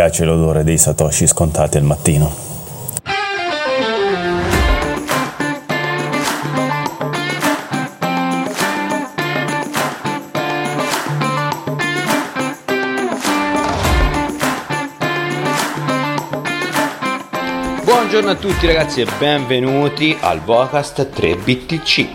piace l'odore dei satoshi scontati al mattino. Buongiorno a tutti ragazzi e benvenuti al Vocast 3BTC.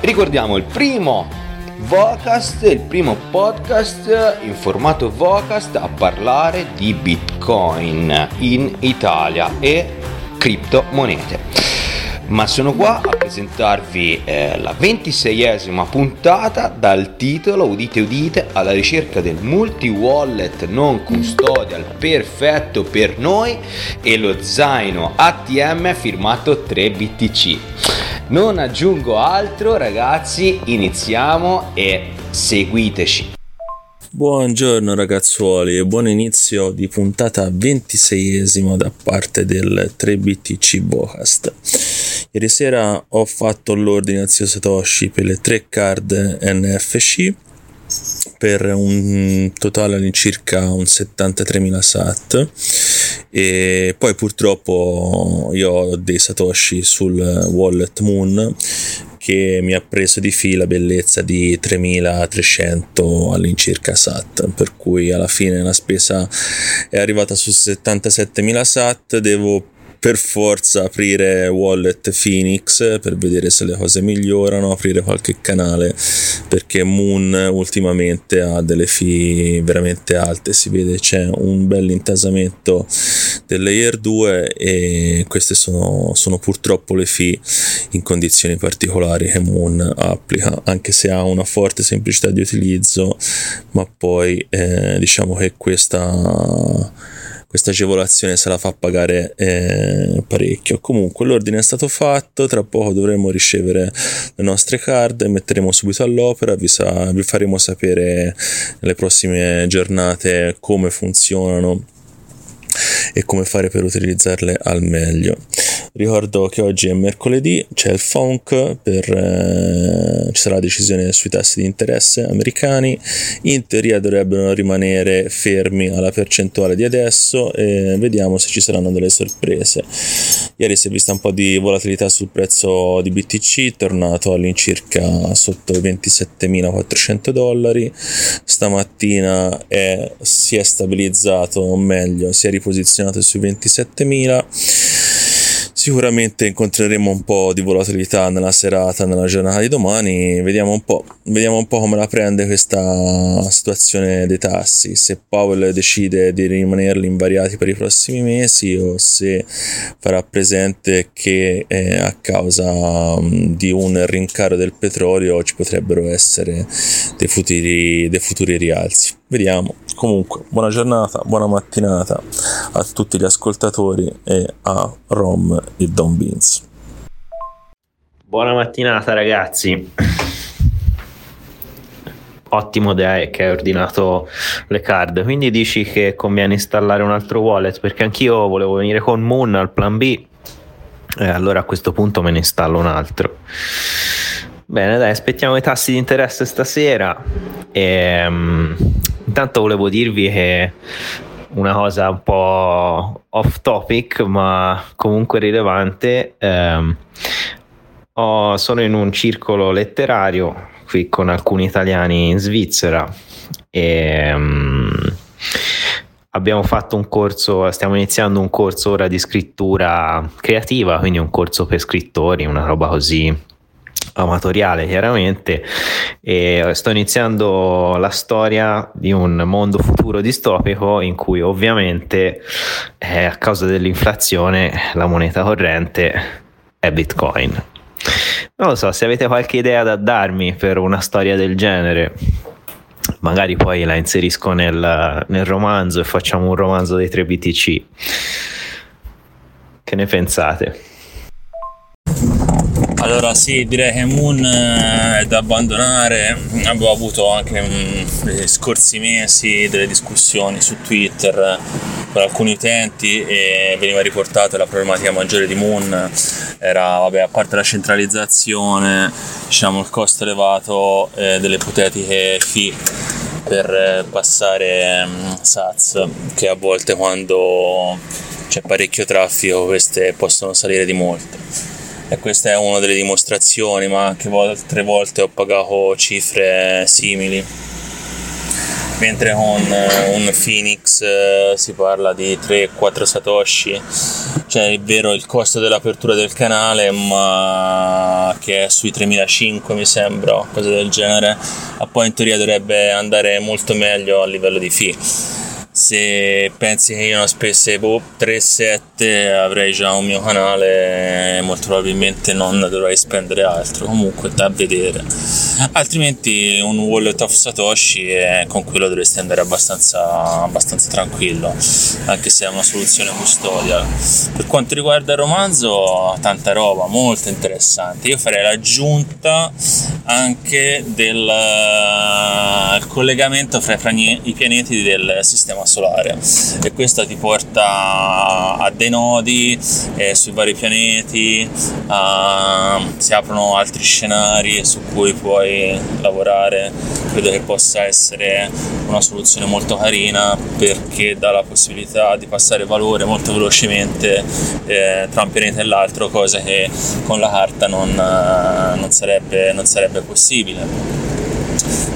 Ricordiamo il primo Vocast, il primo podcast in formato Vocast a parlare di Bitcoin in Italia e criptomonete ma sono qua a presentarvi eh, la ventiseiesima puntata dal titolo, udite udite, alla ricerca del multi-wallet non custodial perfetto per noi e lo zaino ATM firmato 3BTC. Non aggiungo altro ragazzi, iniziamo e seguiteci. Buongiorno ragazzuoli e buon inizio di puntata 26esima da parte del 3BTC Bocast. Ieri sera ho fatto l'ordine al zio Satoshi per le tre card NFC per un totale all'incirca un 73.000 sat e poi purtroppo io ho dei satoshi sul wallet Moon che mi ha preso di fila bellezza di 3300 all'incirca SAT, per cui alla fine la spesa è arrivata su 77.000 SAT, devo per forza aprire wallet Phoenix per vedere se le cose migliorano, aprire qualche canale perché Moon ultimamente ha delle fee veramente alte, si vede c'è un bel intasamento del layer 2 e queste sono, sono purtroppo le fee in condizioni particolari che Moon applica, anche se ha una forte semplicità di utilizzo, ma poi eh, diciamo che questa questa agevolazione se la fa pagare eh, parecchio. Comunque l'ordine è stato fatto, tra poco dovremo ricevere le nostre card, metteremo subito all'opera, vi, sa- vi faremo sapere nelle prossime giornate come funzionano e come fare per utilizzarle al meglio. Ricordo che oggi è mercoledì, c'è il FONC, per, eh, ci sarà la decisione sui tassi di interesse americani, in teoria dovrebbero rimanere fermi alla percentuale di adesso e vediamo se ci saranno delle sorprese. Ieri si è vista un po' di volatilità sul prezzo di BTC, tornato all'incirca sotto i 27.400 dollari, stamattina è, si è stabilizzato, o meglio, si è riposizionato sui 27.000 Sicuramente incontreremo un po' di volatilità nella serata, nella giornata di domani. Vediamo un po', vediamo un po' come la prende questa situazione dei tassi. Se Powell decide di rimanerli invariati per i prossimi mesi o se farà presente che eh, a causa um, di un rincaro del petrolio ci potrebbero essere dei futuri, dei futuri rialzi. Vediamo. Comunque, buona giornata, buona mattinata a tutti gli ascoltatori e a Rom e Don Beans. Buona mattinata ragazzi. Ottimo che hai ordinato le card. Quindi dici che conviene installare un altro wallet perché anch'io volevo venire con Moon al plan B. E allora a questo punto me ne installo un altro. Bene, dai, aspettiamo i tassi di interesse stasera. E, um, Intanto volevo dirvi che una cosa un po' off topic, ma comunque rilevante. Ehm, ho, sono in un circolo letterario qui con alcuni italiani in Svizzera e um, abbiamo fatto un corso, stiamo iniziando un corso ora di scrittura creativa, quindi un corso per scrittori, una roba così amatoriale chiaramente e sto iniziando la storia di un mondo futuro distopico in cui ovviamente eh, a causa dell'inflazione la moneta corrente è bitcoin non lo so se avete qualche idea da darmi per una storia del genere magari poi la inserisco nel, nel romanzo e facciamo un romanzo dei 3 BTC che ne pensate? Allora sì, direi che Moon eh, è da abbandonare, abbiamo avuto anche mm, negli scorsi mesi delle discussioni su Twitter eh, con alcuni utenti e veniva riportata la problematica maggiore di Moon. Era, vabbè, a parte la centralizzazione, diciamo il costo elevato eh, delle ipotetiche fee per passare um, Sats che a volte quando c'è parecchio traffico queste possono salire di molto e questa è una delle dimostrazioni ma anche altre volte ho pagato cifre simili. Mentre con eh, un Phoenix eh, si parla di 3-4 satoshi. Cioè è vero il costo dell'apertura del canale ma che è sui 3005 mi sembra cosa del genere ma poi in teoria dovrebbe andare molto meglio a livello di fee se pensi che io non spesse boh, 3-7 avrei già un mio canale molto probabilmente non dovrei spendere altro. Comunque da vedere altrimenti un wallet of Satoshi e con quello dovresti andare abbastanza, abbastanza tranquillo anche se è una soluzione custodial. Per quanto riguarda il romanzo tanta roba molto interessante. Io farei l'aggiunta anche del collegamento fra, i pianeti del sistema solare. E questo ti porta a dei nodi eh, sui vari pianeti, uh, si aprono altri scenari su cui puoi lavorare, credo che possa essere una soluzione molto carina perché dà la possibilità di passare valore molto velocemente eh, tra un pianeta e l'altro, cosa che con la carta non, uh, non, sarebbe, non sarebbe possibile.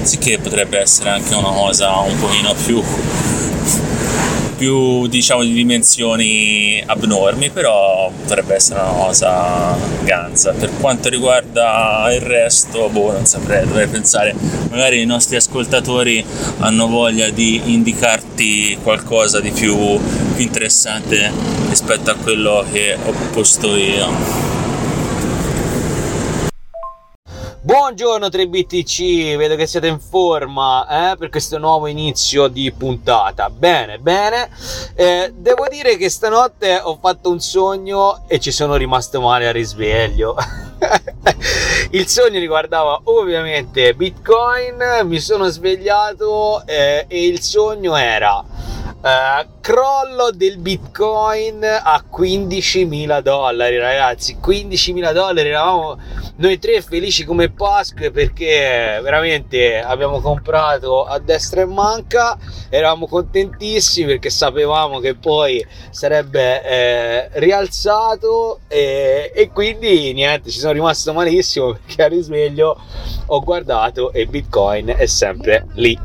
Sicché potrebbe essere anche una cosa un pochino più più diciamo di dimensioni abnormi però potrebbe essere una cosa ganza. Per quanto riguarda il resto boh non saprei dovrei pensare. Magari i nostri ascoltatori hanno voglia di indicarti qualcosa di più, più interessante rispetto a quello che ho posto io Buongiorno 3BTC, vedo che siete in forma eh, per questo nuovo inizio di puntata. Bene, bene. Eh, devo dire che stanotte ho fatto un sogno e ci sono rimasto male al risveglio. il sogno riguardava ovviamente Bitcoin, mi sono svegliato eh, e il sogno era Uh, crollo del bitcoin a 15.000 dollari ragazzi. 15.000 dollari eravamo noi tre felici come Pasque perché veramente abbiamo comprato a destra e manca. Eravamo contentissimi perché sapevamo che poi sarebbe eh, rialzato e, e quindi niente ci sono rimasto malissimo perché al risveglio ho guardato e bitcoin è sempre lì.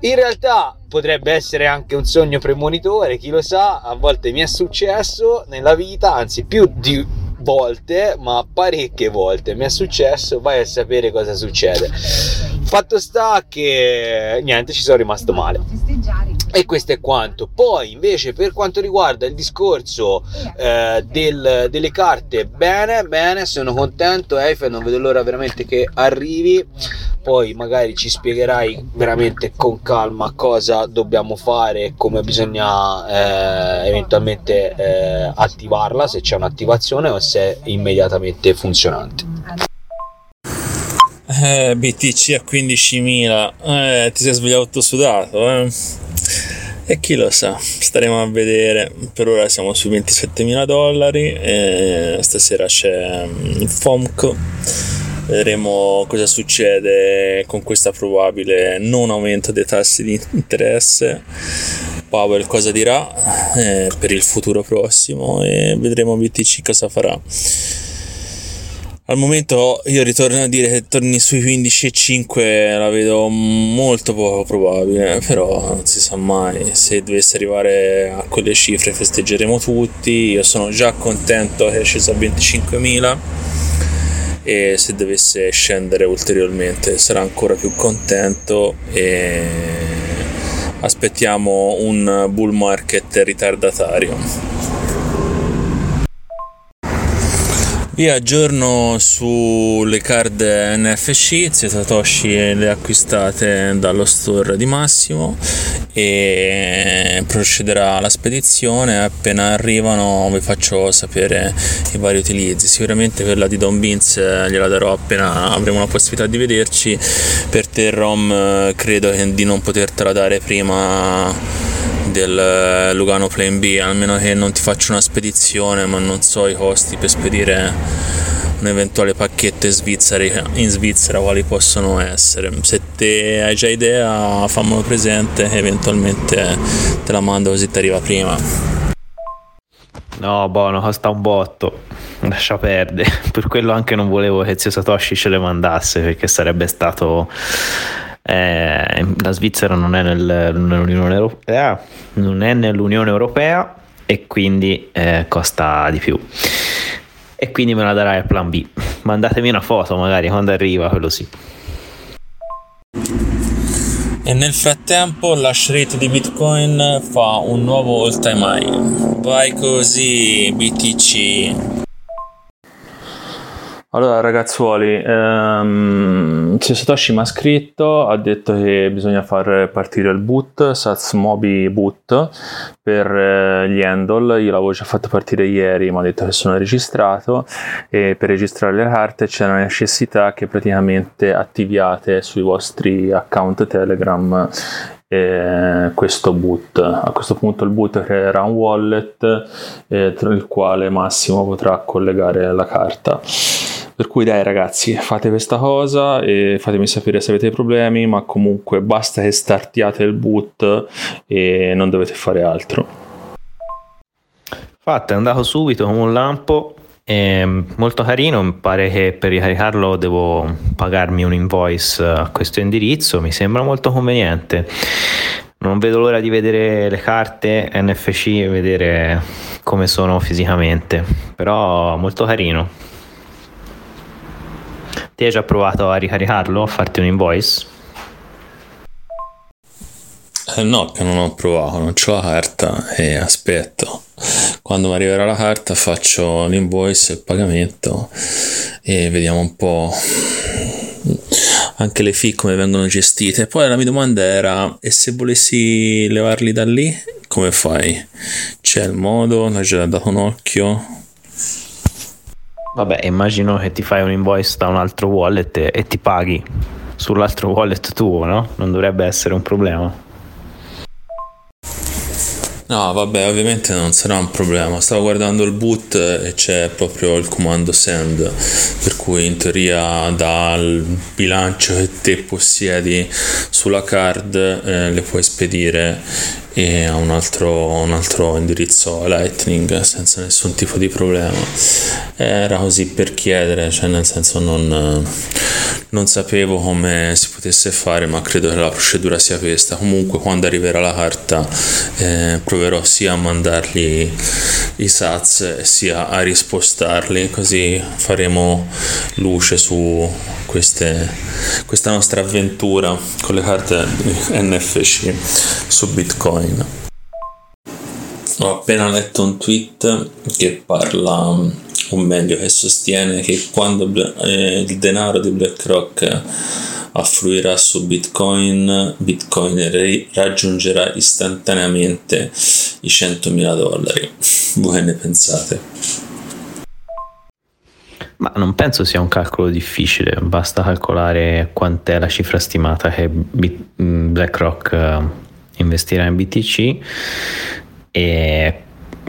In realtà potrebbe essere anche un sogno premonitore, chi lo sa, a volte mi è successo nella vita, anzi più di volte, ma parecchie volte mi è successo, vai a sapere cosa succede. Fatto sta che niente, ci sono rimasto male. E questo è quanto. Poi invece per quanto riguarda il discorso eh, del, delle carte, bene, bene, sono contento, Eiffel, non vedo l'ora veramente che arrivi. Poi magari ci spiegherai veramente con calma cosa dobbiamo fare come bisogna eh, eventualmente eh, attivarla, se c'è un'attivazione o se è immediatamente funzionante. Eh, BTC a 15.000, eh, ti sei svegliato sudato, eh? E chi lo sa, staremo a vedere. Per ora siamo sui 27.000 dollari. E stasera c'è il FOMC. Vedremo cosa succede con questa probabile non aumento dei tassi di interesse. Powell cosa dirà eh, per il futuro prossimo e vedremo BTC cosa farà. Al momento io ritorno a dire che torni sui 15,5 la vedo molto poco probabile, però non si sa mai. Se dovesse arrivare a quelle cifre festeggeremo tutti. Io sono già contento che è sceso a 25.000 e se dovesse scendere ulteriormente sarà ancora più contento e aspettiamo un bull market ritardatario. Vi aggiorno sulle card NFC, Satoshi le acquistate dallo store di Massimo e procederà la spedizione. Appena arrivano vi faccio sapere i vari utilizzi. Sicuramente quella di Don Beans gliela darò appena avremo la possibilità di vederci. Per Terrom credo di non potertela dare prima del eh, Lugano Plane B, almeno che non ti faccio una spedizione, ma non so i costi per spedire un eventuale pacchetto in Svizzera, in Svizzera quali possono essere. Se te hai già idea fammelo presente, eventualmente te la mando così ti arriva prima. No, buono, costa un botto. Lascia perdere. Per quello anche non volevo che zio Satoshi ce le mandasse perché sarebbe stato eh, la Svizzera non è nel, nell'Unione Europea, non è nell'Unione Europea e quindi eh, costa di più. E quindi me la darai al plan B. Mandatemi una foto magari quando arriva, quello sì. E nel frattempo la rate di Bitcoin fa un nuovo all time high. Vai così BTC. Allora ragazzuoli, ehm, Satoshi mi ha scritto, ha detto che bisogna far partire il boot, Satsmobi boot per eh, gli handle, io l'avevo già fatto partire ieri, mi ha detto che sono registrato e per registrare le carte c'è la necessità che praticamente attiviate sui vostri account Telegram eh, questo boot. A questo punto il boot creerà un wallet eh, tra il quale Massimo potrà collegare la carta. Per cui dai ragazzi, fate questa cosa e fatemi sapere se avete problemi, ma comunque basta che startiate il boot e non dovete fare altro. Fatto, è andato subito come un lampo, è molto carino, mi pare che per ricaricarlo devo pagarmi un invoice a questo indirizzo, mi sembra molto conveniente. Non vedo l'ora di vedere le carte NFC e vedere come sono fisicamente, però molto carino. Ti hai già provato a ricaricarlo, a farti un invoice? Eh no, che non ho provato, non ho la carta e aspetto. Quando mi arriverà la carta faccio l'invoice, il pagamento e vediamo un po' anche le fee come vengono gestite. Poi la mia domanda era: e se volessi levarli da lì, come fai? C'è il modo? Hai già dato un occhio? Vabbè, immagino che ti fai un invoice da un altro wallet e, e ti paghi sull'altro wallet tuo, no? Non dovrebbe essere un problema. No, vabbè, ovviamente non sarà un problema. Stavo guardando il boot e c'è proprio il comando send, per cui in teoria dal bilancio che te possiedi sulla card eh, le puoi spedire e a un altro, un altro indirizzo Lightning senza nessun tipo di problema. Era così per chiedere, cioè nel senso non, non sapevo come si potesse fare, ma credo che la procedura sia questa. Comunque quando arriverà la carta eh, sia a mandargli i sats sia a rispostarli, così faremo luce su queste, questa nostra avventura con le carte NFC su Bitcoin. Ho appena letto un tweet che parla, o meglio, che sostiene che quando eh, il denaro di BlackRock affluirà su Bitcoin, Bitcoin raggiungerà istantaneamente i 100.000 dollari. Voi ne pensate? Ma non penso sia un calcolo difficile, basta calcolare quant'è la cifra stimata che mm, BlackRock eh, investirà in BTC e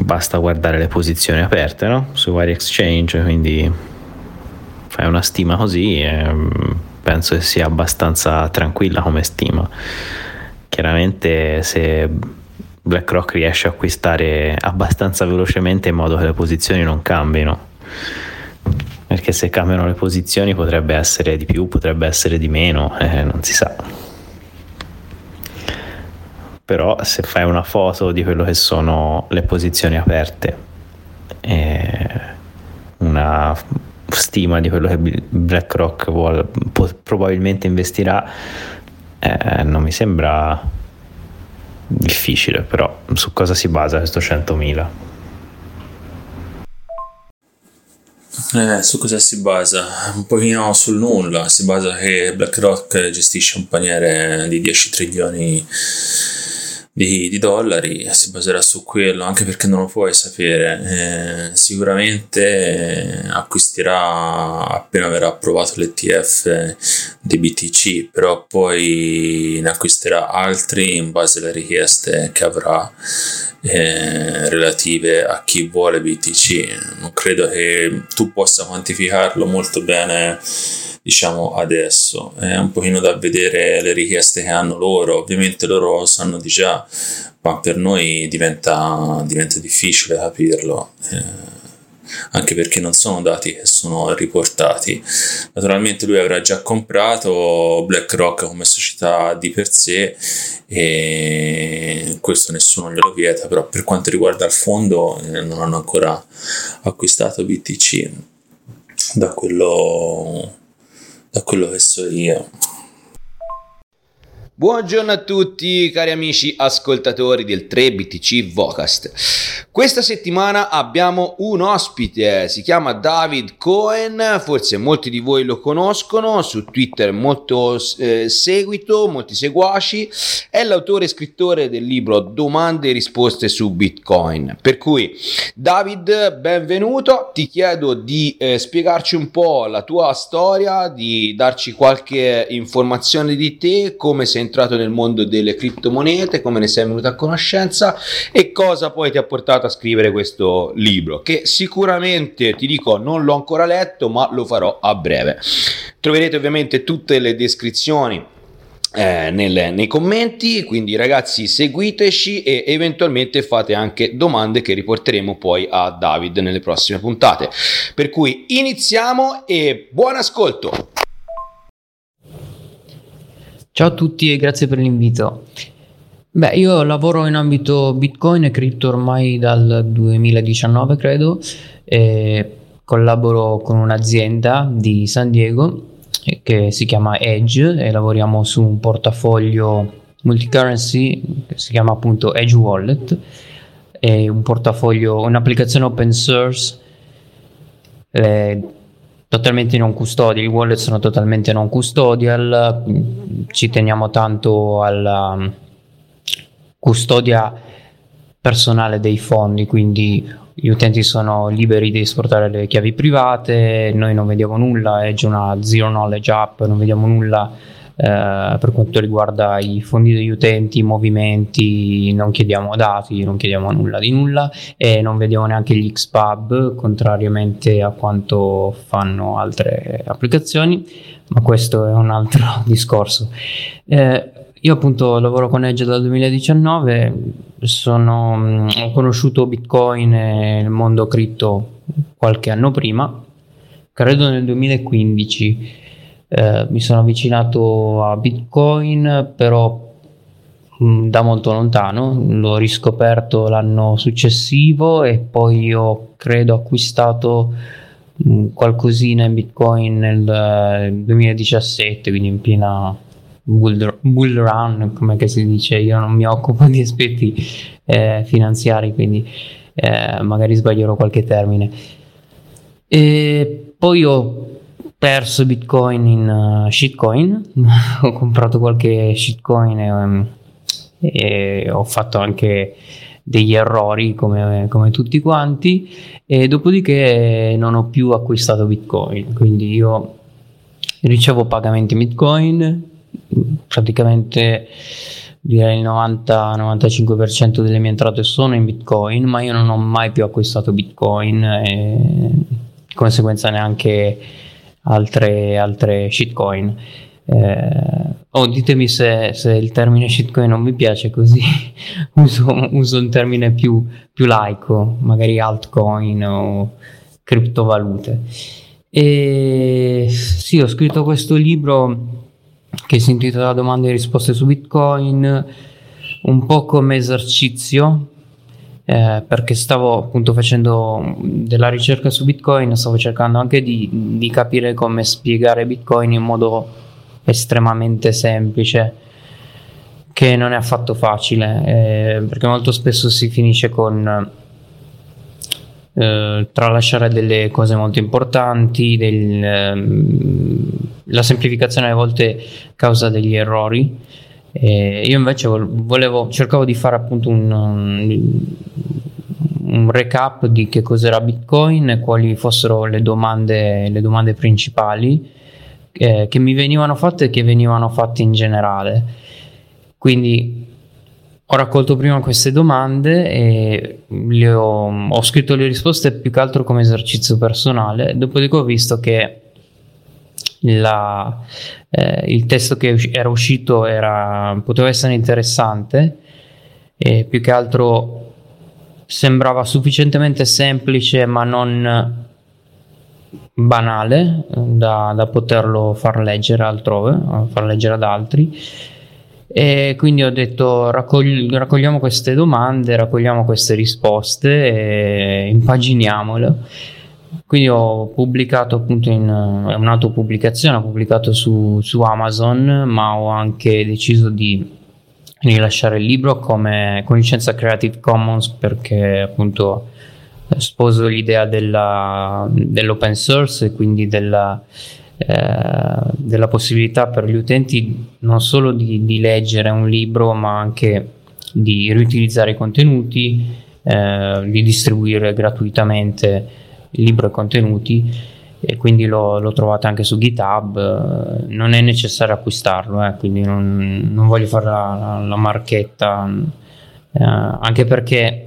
basta guardare le posizioni aperte no? su vari exchange, quindi fai una stima così e mm, penso che sia abbastanza tranquilla come stima. Chiaramente se BlackRock riesce a acquistare abbastanza velocemente in modo che le posizioni non cambino perché se cambiano le posizioni potrebbe essere di più, potrebbe essere di meno, eh, non si sa. Però se fai una foto di quello che sono le posizioni aperte, una stima di quello che BlackRock vuole, probabilmente investirà, eh, non mi sembra difficile, però su cosa si basa questo 100.000? Eh, su cosa si basa? Un pochino sul nulla, si basa che BlackRock gestisce un paniere di 10 trilioni di, di, dollari si baserà su quello anche perché non lo puoi sapere. Eh, sicuramente acquisterà appena verrà approvato l'ETF di BTC però poi ne acquisterà altri in base alle richieste che avrà eh, relative a chi vuole BTC non credo che tu possa quantificarlo molto bene diciamo adesso. È un pochino da vedere le richieste che hanno loro. Ovviamente loro sanno di già ma per noi diventa, diventa difficile capirlo eh, anche perché non sono dati che sono riportati. Naturalmente lui avrà già comprato BlackRock come società di per sé e questo nessuno glielo vieta però per quanto riguarda il fondo eh, non hanno ancora acquistato BTC da quello da quello che so io. Buongiorno a tutti cari amici ascoltatori del 3BTC Vocast. Questa settimana abbiamo un ospite, si chiama David Cohen, forse molti di voi lo conoscono, su Twitter molto eh, seguito, molti seguaci, è l'autore e scrittore del libro Domande e risposte su Bitcoin. Per cui David, benvenuto, ti chiedo di eh, spiegarci un po' la tua storia, di darci qualche informazione di te, come sei entrato nel mondo delle criptomonete, come ne sei venuto a conoscenza e cosa poi ti ha portato a scrivere questo libro, che sicuramente ti dico non l'ho ancora letto, ma lo farò a breve. Troverete ovviamente tutte le descrizioni eh, nel, nei commenti quindi ragazzi seguiteci e eventualmente fate anche domande che riporteremo poi a David nelle prossime puntate per cui iniziamo e buon ascolto Ciao a tutti e grazie per l'invito. Beh, io lavoro in ambito Bitcoin e cripto ormai dal 2019, credo, e collaboro con un'azienda di San Diego che si chiama Edge e lavoriamo su un portafoglio multicurrency che si chiama appunto Edge Wallet. È un portafoglio, un'applicazione open source. Eh, totalmente non custodial, i wallet sono totalmente non custodial, ci teniamo tanto alla um, custodia personale dei fondi, quindi gli utenti sono liberi di esportare le chiavi private, noi non vediamo nulla, è già una zero knowledge app, non vediamo nulla eh, per quanto riguarda i fondi degli utenti, i movimenti, non chiediamo dati, non chiediamo nulla di nulla e non vediamo neanche gli XPub, contrariamente a quanto fanno altre applicazioni, ma questo è un altro discorso. Eh, io appunto lavoro con Edge dal 2019, sono, mm, ho conosciuto Bitcoin e il mondo cripto qualche anno prima, credo nel 2015 eh, mi sono avvicinato a Bitcoin, però mm, da molto lontano, l'ho riscoperto l'anno successivo e poi ho credo acquistato mm, qualcosina in Bitcoin nel eh, 2017, quindi in piena bull, bull run, come si dice, io non mi occupo di aspetti eh, finanziari, quindi eh, magari sbaglierò qualche termine. E poi ho perso bitcoin in uh, shitcoin ho comprato qualche shitcoin e, um, e, ho fatto anche degli errori come, come, tutti quanti e dopodiché non ho più acquistato bitcoin. Quindi io ricevo pagamenti bitcoin praticamente direi il 90-95% delle mie entrate sono in bitcoin ma io non ho mai più acquistato bitcoin e di conseguenza neanche altre, altre shitcoin. Eh, oh, ditemi se, se, il termine shitcoin non mi piace, così uso, uso, un termine più, più laico, magari altcoin o criptovalute. E sì, ho scritto questo libro che si intitola Domande e risposte su Bitcoin, un po' come esercizio eh, perché stavo appunto facendo della ricerca su Bitcoin, stavo cercando anche di, di capire come spiegare Bitcoin in modo estremamente semplice, che non è affatto facile, eh, perché molto spesso si finisce con eh, tralasciare delle cose molto importanti, del, ehm, la semplificazione a volte causa degli errori E io invece volevo, cercavo di fare appunto un, un recap di che cos'era Bitcoin e quali fossero le domande, le domande principali eh, che mi venivano fatte e che venivano fatte in generale. Quindi ho raccolto prima queste domande e ho, ho, scritto le risposte più che altro come esercizio personale, dopodiché ho visto che la, eh, il testo che era uscito era, poteva essere interessante e più che altro sembrava sufficientemente semplice ma non banale da, da poterlo far leggere altrove, far leggere ad altri e quindi ho detto raccogli, raccogliamo queste domande, raccogliamo queste risposte e impaginiamole. Quindi ho pubblicato appunto in è un'autopubblicazione, ho pubblicato su, su Amazon, ma ho anche deciso di rilasciare il libro come, con licenza Creative Commons perché appunto sposo l'idea della, dell'open source e quindi della, eh, della, possibilità per gli utenti non solo di, di, leggere un libro ma anche di riutilizzare i contenuti, eh, di distribuire gratuitamente il libro e contenuti e quindi lo, lo, trovate anche su GitHub. Non è necessario acquistarlo, eh, quindi non, non, voglio fare la, la, marchetta, eh, anche perché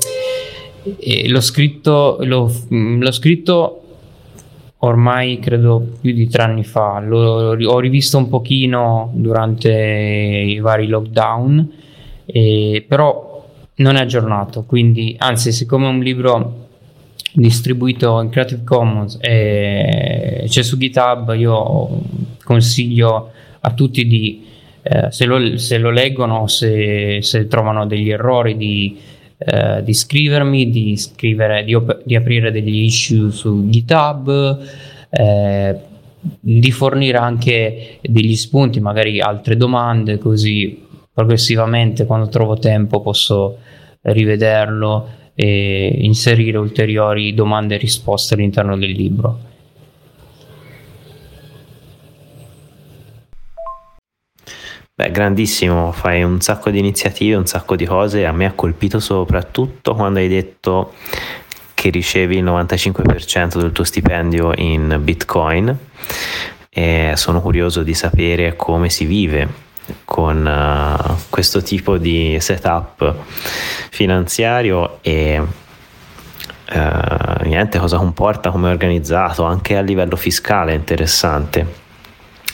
eh, l'ho scritto, l'ho, l'ho scritto ormai credo più di tre anni fa. L'ho, ho rivisto un pochino durante i vari lockdown, eh, però non è aggiornato. Quindi, anzi, siccome è un libro distribuito in Creative Commons e c'è su GitHub, io consiglio a tutti di, eh, se, lo, se, lo, leggono, se, se, trovano degli errori, di, eh, di scrivermi, di, scrivere, di, op- di, aprire degli issue su GitHub. Eh, di fornire anche degli spunti, magari altre domande, così progressivamente quando trovo tempo posso rivederlo e inserire ulteriori domande e risposte all'interno del libro. Beh, grandissimo, fai un sacco di iniziative, un sacco di cose. A me ha colpito soprattutto quando hai detto che ricevi il 95% del tuo stipendio in Bitcoin. E sono curioso di sapere come si vive con uh, questo tipo di setup finanziario e uh, niente cosa comporta, come è organizzato, anche a livello fiscale è interessante.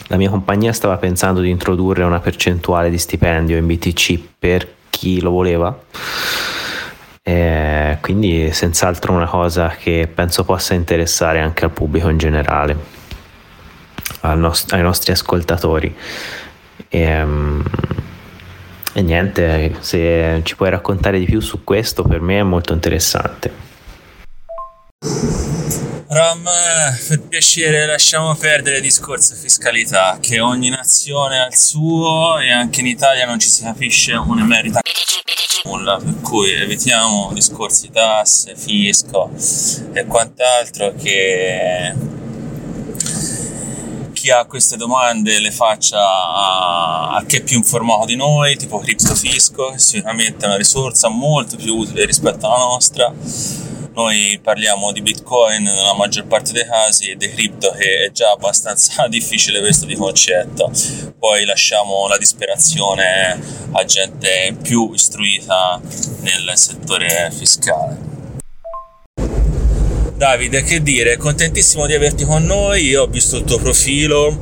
La mia compagnia stava pensando di introdurre una percentuale di stipendio in BTC per chi lo voleva. E quindi senz'altro una cosa che penso possa interessare anche al pubblico in generale, nost- ai nostri ascoltatori. E, um, e niente, se ci puoi raccontare di più su questo per me è molto interessante. Ram, per piacere lasciamo perdere discorso fiscalità, che ogni nazione ha il suo e anche in Italia non ci si capisce un emerita nulla, per cui evitiamo discorsi tasse, fisco e quant'altro che chi ha queste domande le faccia a, a chi è più informato di noi, tipo CryptoFisco, che sicuramente è una risorsa molto più utile rispetto alla nostra. Noi parliamo di Bitcoin nella maggior parte dei casi e di cripto che è già abbastanza difficile questo di concetto. Poi lasciamo la disperazione a gente più istruita nel settore fiscale. Davide, che dire, contentissimo di averti con noi, io ho visto il tuo profilo,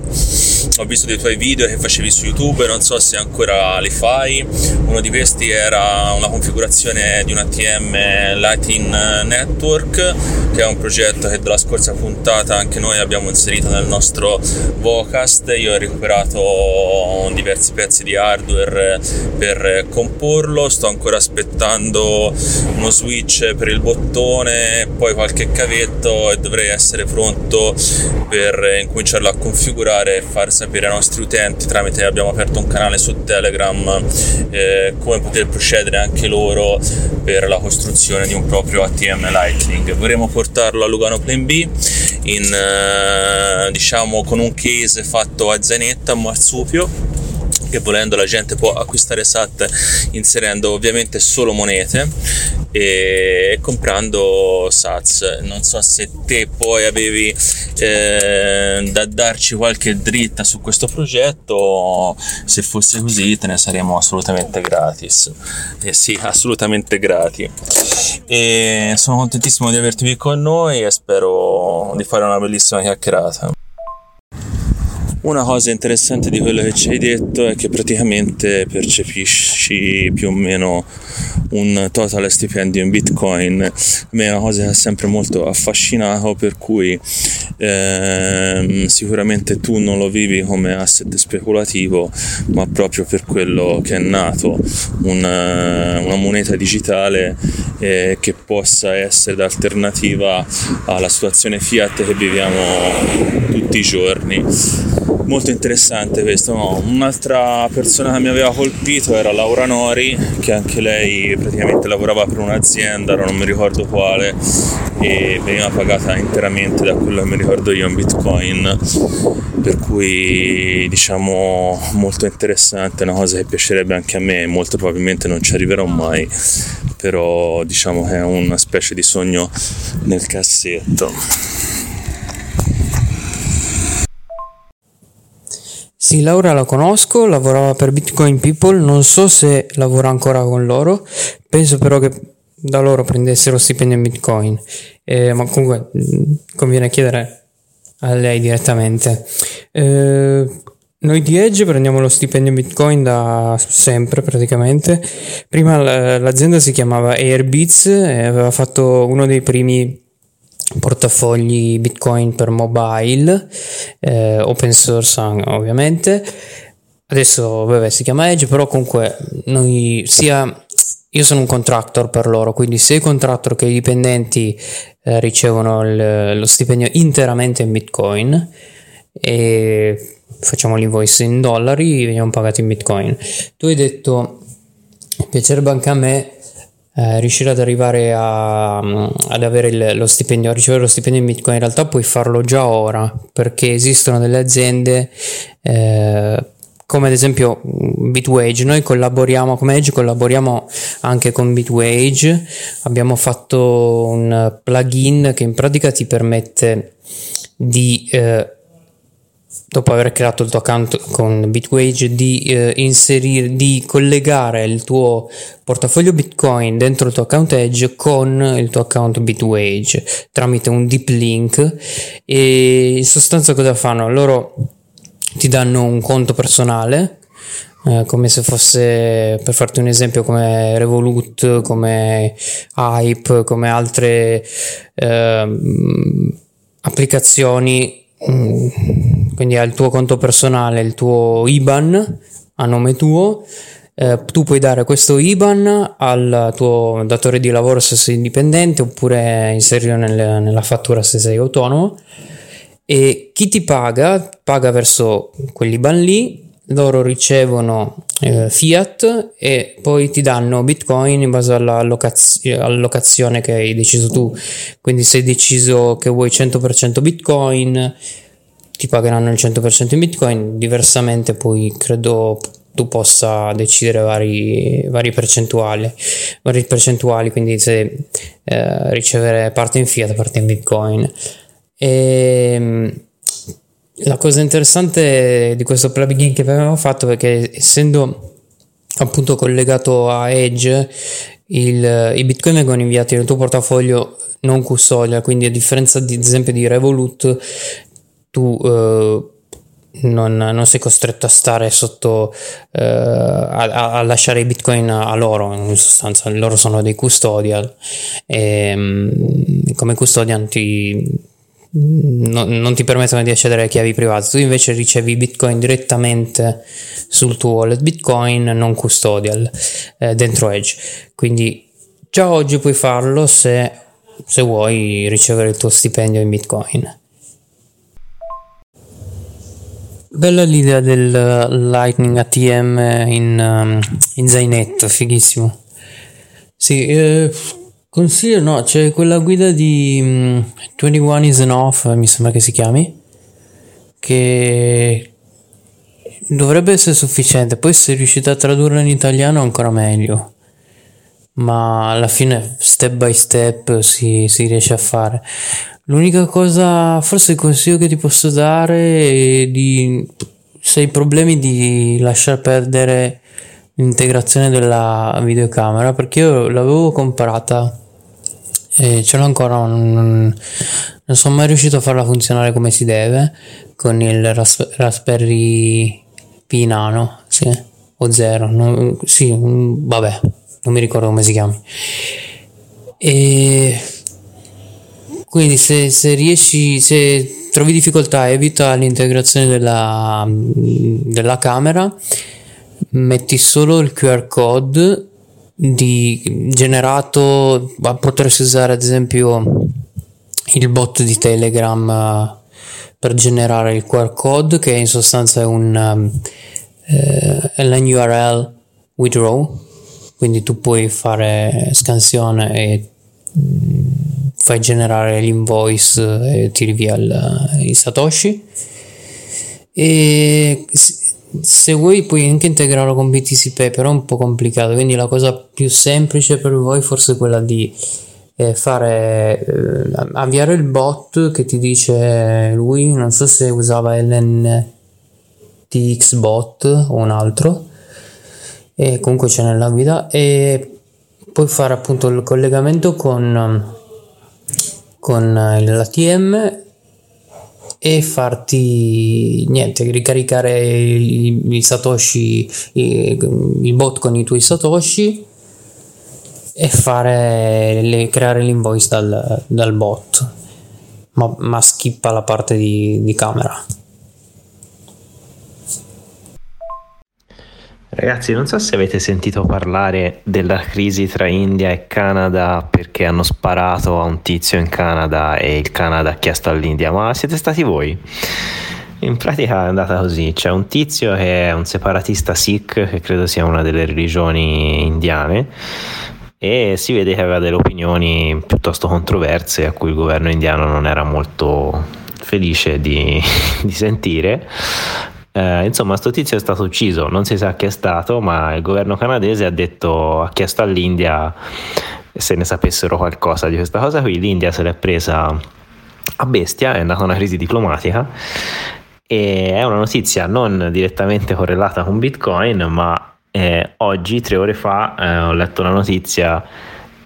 ho visto dei tuoi video che facevi su YouTube, non so se ancora li fai, uno di questi era una configurazione di un ATM Lightning Network, che è un progetto che dalla scorsa puntata anche noi abbiamo inserito nel nostro Vocast, io ho recuperato diversi pezzi di hardware per comporlo, sto ancora aspettando uno switch per il bottone, poi qualche cavetto e dovrei essere pronto per incominciarlo a configurare e far sapere ai nostri utenti tramite abbiamo aperto un canale su Telegram eh, come poter procedere anche loro per la costruzione di un proprio ATM Lightning. Vorremmo portarlo a Lugano Plan B in, eh, diciamo con un case fatto a Zanetta, a Marsupio che volendo la gente può acquistare SAT inserendo ovviamente solo monete e comprando SATS. Non so se te poi avevi eh, da darci qualche dritta su questo progetto, se fosse così te ne saremo assolutamente gratis. Eh sì, assolutamente gratis. E sono contentissimo di averti qui con noi e spero di fare una bellissima chiacchierata. Una cosa interessante di quello che ci hai detto è che praticamente percepisci più o meno un totale stipendio in bitcoin. A è una cosa che ha sempre molto affascinato, per cui ehm, sicuramente tu non lo vivi come asset speculativo, ma proprio per quello che è nato, una, una moneta digitale eh, che possa essere d'alternativa alla situazione fiat che viviamo tutti i giorni molto interessante questo. No? Un'altra persona che mi aveva colpito era Laura Nori, che anche lei praticamente lavorava per un'azienda, non mi ricordo quale, e veniva pagata interamente da quello che mi ricordo io in bitcoin. Per cui diciamo molto interessante, una cosa che piacerebbe anche a me, molto probabilmente non ci arriverò mai, però diciamo che è una specie di sogno nel cassetto. Sì, Laura la conosco, lavorava per Bitcoin People, non so se lavora ancora con loro, penso però che da loro prendessero stipendio in Bitcoin, eh, ma comunque mm, conviene chiedere a lei direttamente. Eh, noi di Edge prendiamo lo stipendio in Bitcoin da sempre praticamente. Prima l'azienda si chiamava Airbeats e aveva fatto uno dei primi portafogli Bitcoin per mobile, eh, open source ovviamente. Adesso vabbè, si chiama Edge, però comunque noi sia io sono un contractor per loro, quindi sia i contractor che i dipendenti eh, ricevono il, lo stipendio interamente in Bitcoin e facciamo l'invoice in dollari, veniamo pagati in Bitcoin. Tu hai detto piacerebbe anche a me eh, riuscire ad arrivare a, ad avere il, lo stipendio, a ricevere lo stipendio in Bitcoin, in realtà puoi farlo già ora perché esistono delle aziende eh, come ad esempio Bitwage, noi collaboriamo come Edge, collaboriamo anche con Bitwage, abbiamo fatto un plugin che in pratica ti permette di eh, dopo aver creato il tuo account con Bitwage di eh, inserire di collegare il tuo portafoglio Bitcoin dentro il tuo account Edge con il tuo account Bitwage tramite un deep link e in sostanza cosa fanno? Loro ti danno un conto personale eh, come se fosse per farti un esempio come Revolut, come Hype, come altre eh, applicazioni quindi hai il tuo conto personale, il tuo IBAN a nome tuo, eh, tu puoi dare questo IBAN al tuo datore di lavoro se sei indipendente oppure inserirlo nel, nella fattura se sei autonomo. E chi ti paga? Paga verso quell'IBAN lì loro ricevono eh, fiat e poi ti danno bitcoin in base all'allocazione che hai deciso tu quindi se hai deciso che vuoi 100% bitcoin ti pagheranno il 100% in bitcoin, diversamente poi credo tu possa decidere vari, vari percentuali, vari percentuali, quindi se eh, ricevere parte in fiat, parte in bitcoin. E, ehm, la cosa interessante di questo plugin che avevamo fatto è che essendo appunto collegato a Edge il, i bitcoin vengono inviati nel tuo portafoglio non custodial quindi a differenza di, ad esempio di Revolut tu eh, non, non, sei costretto a stare sotto eh, a, a, lasciare i bitcoin a, loro in sostanza loro sono dei custodial e mm, come custodian ti no, non ti permettono di accedere alle chiavi private. Tu invece ricevi bitcoin direttamente sul tuo wallet. Bitcoin non custodial eh, dentro edge. Quindi già oggi puoi farlo se, se vuoi ricevere il tuo stipendio in bitcoin. Bella l'idea del Lightning ATM in, um, in zainetto, fighissimo. Sì, eh, consiglio, no, c'è quella guida di um, 21 is enough, mi sembra che si chiami, che dovrebbe essere sufficiente. Poi se riuscite a tradurlo in italiano ancora meglio. Ma alla fine step by step si, si riesce a fare. L'unica cosa, forse il consiglio che ti posso dare è di se hai problemi di lasciar perdere l'integrazione della videocamera perché io l'avevo comprata e ce l'ho ancora non, non sono mai riuscito a farla funzionare come si deve con il Ras- Raspberry Pi Nano sì, o Zero non, sì, vabbè non mi ricordo come si chiami. E quindi se, se riesci se trovi difficoltà evita l'integrazione della, della camera metti solo il QR code di generato potresti usare ad esempio il bot di Telegram uh, per generare il QR code che in sostanza è un eh, l'URL withdraw. Quindi tu puoi fare scansione e mm, fai generare l'invoice e tiri via il, il Satoshi. E se vuoi puoi anche integrarlo con BTC Pay però è un po' complicato quindi la cosa più semplice per voi forse è quella di eh, fare eh, avviare il bot che ti dice lui non so se usava LNTX bot o un altro e comunque c'è nella guida e poi fare appunto il collegamento con con l'ATM e farti niente ricaricare i, satoshi il bot con i tuoi satoshi e fare le, creare l'invoice dal, dal bot. Ma, ma, skippa la parte di, di camera Ragazzi, non so se avete sentito parlare della crisi tra India e Canada perché hanno sparato a un tizio in Canada e il Canada ha chiesto all'India, ma siete stati voi? In pratica è andata così, c'è un tizio che è un separatista Sikh, che credo sia una delle religioni indiane, e si vede che aveva delle opinioni piuttosto controverse a cui il governo indiano non era molto felice di, di sentire eh, insomma, sto tizio è stato ucciso, non si sa chi è stato, ma il governo canadese ha, detto, ha chiesto all'India se ne sapessero qualcosa di questa cosa qui. L'India se l'è presa a bestia, è andata una crisi diplomatica e è una notizia non direttamente correlata con Bitcoin, ma eh, oggi, tre ore fa, eh, ho letto una notizia,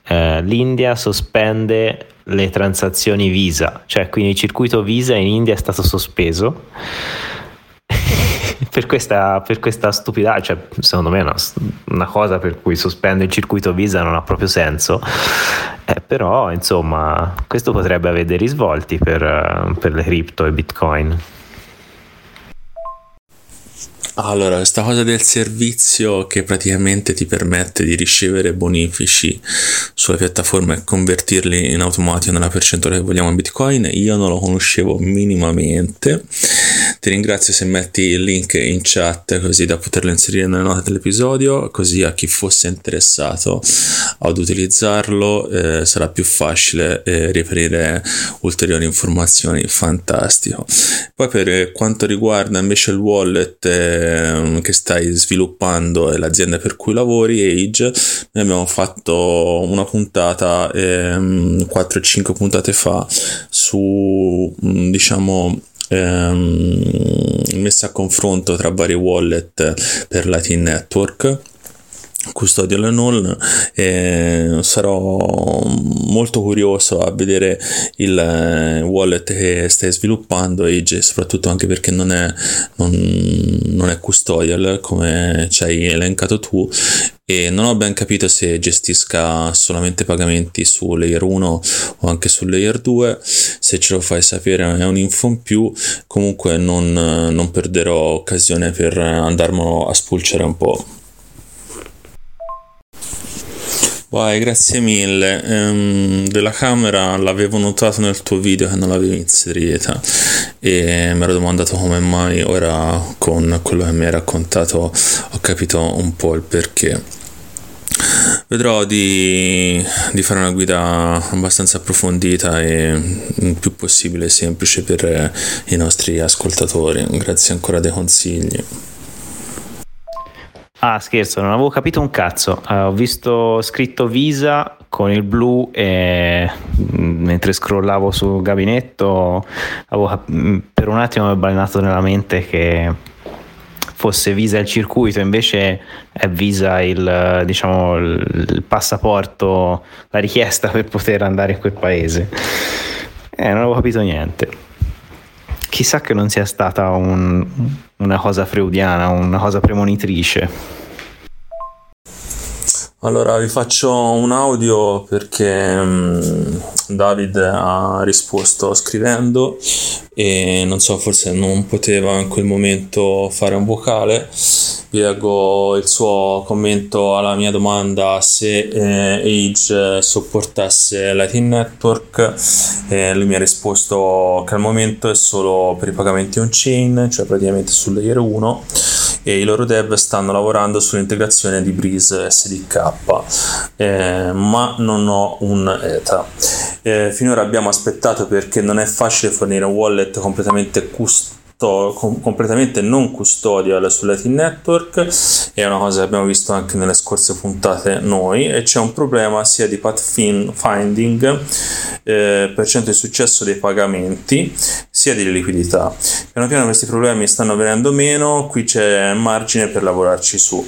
eh, l'India sospende le transazioni Visa, cioè quindi il circuito Visa in India è stato sospeso per questa, per questa stupidaggine, cioè, secondo me è una, una, cosa per cui sospende il circuito Visa non ha proprio senso, eh, però insomma questo potrebbe avere dei risvolti per, per le cripto e bitcoin. Allora, questa cosa del servizio che praticamente ti permette di ricevere bonifici sulla piattaforma e convertirli in automatico nella percentuale che vogliamo in Bitcoin, io non lo conoscevo minimamente. Ti ringrazio se metti il link in chat così da poterlo inserire nelle note dell'episodio, così a chi fosse interessato ad utilizzarlo eh, sarà più facile eh, reperire ulteriori informazioni. Fantastico. Poi per quanto riguarda invece il wallet eh, che stai sviluppando e l'azienda per cui lavori, Age, noi abbiamo fatto una puntata ehm, 4-5 puntate fa su diciamo ehm, messa a confronto tra vari wallet per Team Network Custodial and All e sarò molto curioso a vedere il eh, wallet che stai sviluppando Age soprattutto anche perché non è, non, non è custodial come ci hai elencato tu. E non ho ben capito se gestisca solamente pagamenti su layer 1 o anche su layer 2 se ce lo fai sapere è un'info in più. Comunque non, non perderò occasione per andarmelo a spulciare un po' Vai, grazie mille. Ehm, della camera l'avevo notato nel tuo video che non l'avevi inserita e mi ero domandato come mai ora con quello che mi hai raccontato ho capito un po' il perché. Vedrò di, di fare una guida abbastanza approfondita e il più possibile semplice per i nostri ascoltatori. Grazie ancora dei consigli. Ah, scherzo, non avevo capito un cazzo. Uh, ho visto scritto Visa con il blu e mm, mentre scrollavo sul gabinetto avevo, mm, per un attimo mi è balenato nella mente che fosse Visa il circuito, invece è Visa il, diciamo, il passaporto, la richiesta per poter andare in quel paese. Eh, non avevo capito niente. Chissà che non sia stata un, una cosa freudiana, una cosa premonitrice. Allora vi faccio un audio perché um, David ha risposto scrivendo e non so, forse non poteva in quel momento fare un vocale. Vi leggo il suo commento alla mia domanda se eh, Age supportasse Lightning Network. Eh, lui mi ha risposto che al momento è solo per i pagamenti on-chain, cioè praticamente sul layer 1 e i loro dev stanno lavorando sull'integrazione di Breeze SDK, eh, ma non ho un ETA. Eh, finora abbiamo aspettato perché non è facile fornire un wallet completamente custom completamente non custodial su Latin Network. È una cosa che abbiamo visto anche nelle scorse puntate noi. E c'è un problema sia di path finding eh, per cento di successo dei pagamenti sia di liquidità. Piano piano questi problemi stanno venendo meno qui c'è margine per lavorarci su.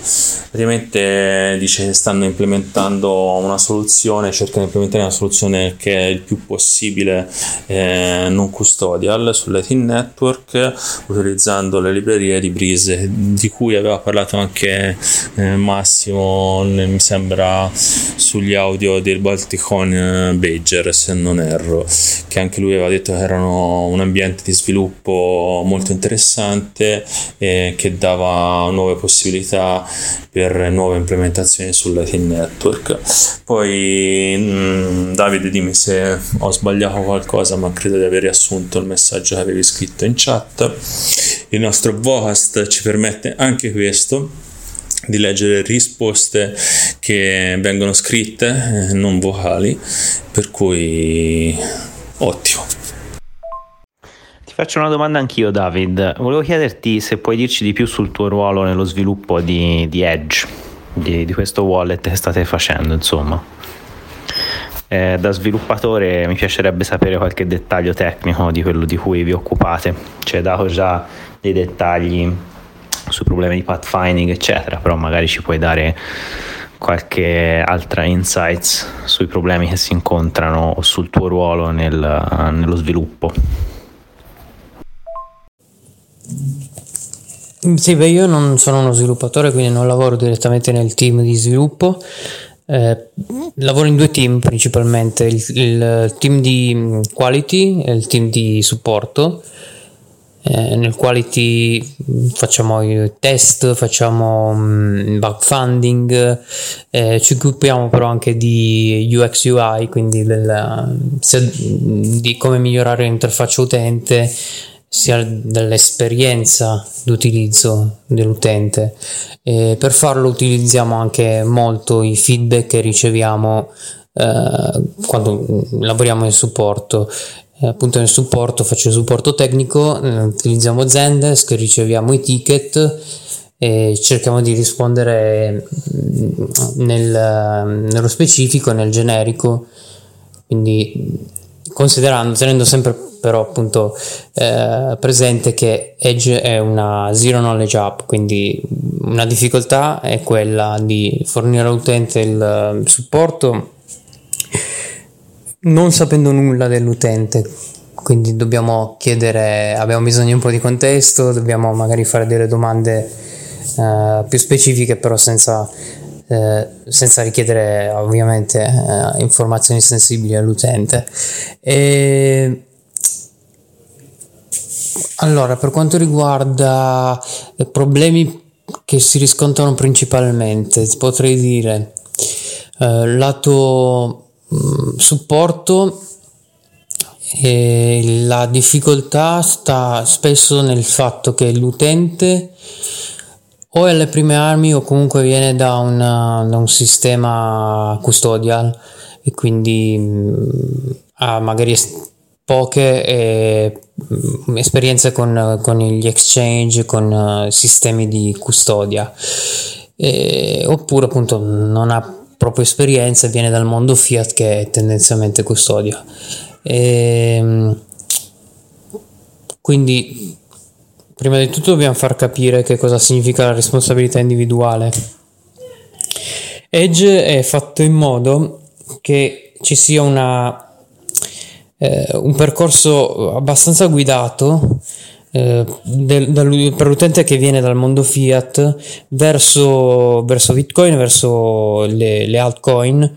Praticamente dice che stanno implementando una soluzione cercano di implementare una soluzione che è il più possibile eh, non custodial su Latin Network utilizzando le librerie di Breeze di cui aveva parlato anche eh, Massimo mi sembra sugli audio del Balticon eh, Badger se non erro che anche lui aveva detto che erano un ambiente di sviluppo molto interessante e che dava nuove possibilità per nuove implementazioni sul Latin Network poi mh, mm, Davide dimmi se ho sbagliato qualcosa ma credo di aver riassunto il messaggio che avevi scritto in chat il nostro Vocast ci permette anche questo di leggere risposte che vengono scritte, eh, non vocali, per cui ottimo. Ti faccio una domanda anch'io, David. Volevo chiederti se puoi dirci di più sul tuo ruolo nello sviluppo di, di Edge, di, di, questo wallet che state facendo, insomma. Eh, da sviluppatore mi piacerebbe sapere qualche dettaglio tecnico di quello di cui vi occupate. Ci hai dato già dei dettagli sui problemi di pathfinding, eccetera, però magari ci puoi dare qualche altra insights sui problemi che si incontrano o sul tuo ruolo nel, nello sviluppo. Sì, beh, io non sono uno sviluppatore, quindi non lavoro direttamente nel team di sviluppo. Eh, lavoro in due team principalmente, il, il team di quality e il team di supporto eh, nel quality facciamo i test, facciamo um, bug funding, eh, ci occupiamo però anche di UX UI, quindi del, di come migliorare l'interfaccia utente sia dell'esperienza d'utilizzo dell'utente. E per farlo utilizziamo anche molto i feedback che riceviamo eh, quando lavoriamo in supporto eh, appunto nel supporto faccio il supporto tecnico eh, utilizziamo Zendesk riceviamo i ticket e cerchiamo di rispondere mm, nel, nello specifico nel generico quindi considerando tenendo sempre però appunto eh, presente che Edge è una zero knowledge app quindi una difficoltà è quella di fornire all'utente il supporto non sapendo nulla dell'utente. Quindi dobbiamo chiedere, abbiamo bisogno di un po' di contesto, dobbiamo magari fare delle domande uh, più specifiche, però senza, uh, senza richiedere ovviamente uh, informazioni sensibili all'utente. E allora, per quanto riguarda i problemi che si riscontrano principalmente, potrei dire lato Mm, supporto la difficoltà sta spesso nel fatto che l'utente o è alle prime armi o comunque viene da, una, da un sistema custodial e quindi mh, mm, ha magari poche eh, esperienze con, con, gli exchange, con uh, sistemi di custodia e, oppure appunto non ha proprio esperienza viene dal mondo Fiat che è tendenzialmente custodio. E, ehm, quindi prima di tutto dobbiamo far capire che cosa significa la responsabilità individuale. Edge è fatto in modo che ci sia una, eh, un percorso abbastanza guidato eh, del, del, per l'utente che viene dal mondo fiat verso, verso Bitcoin, verso le, le altcoin.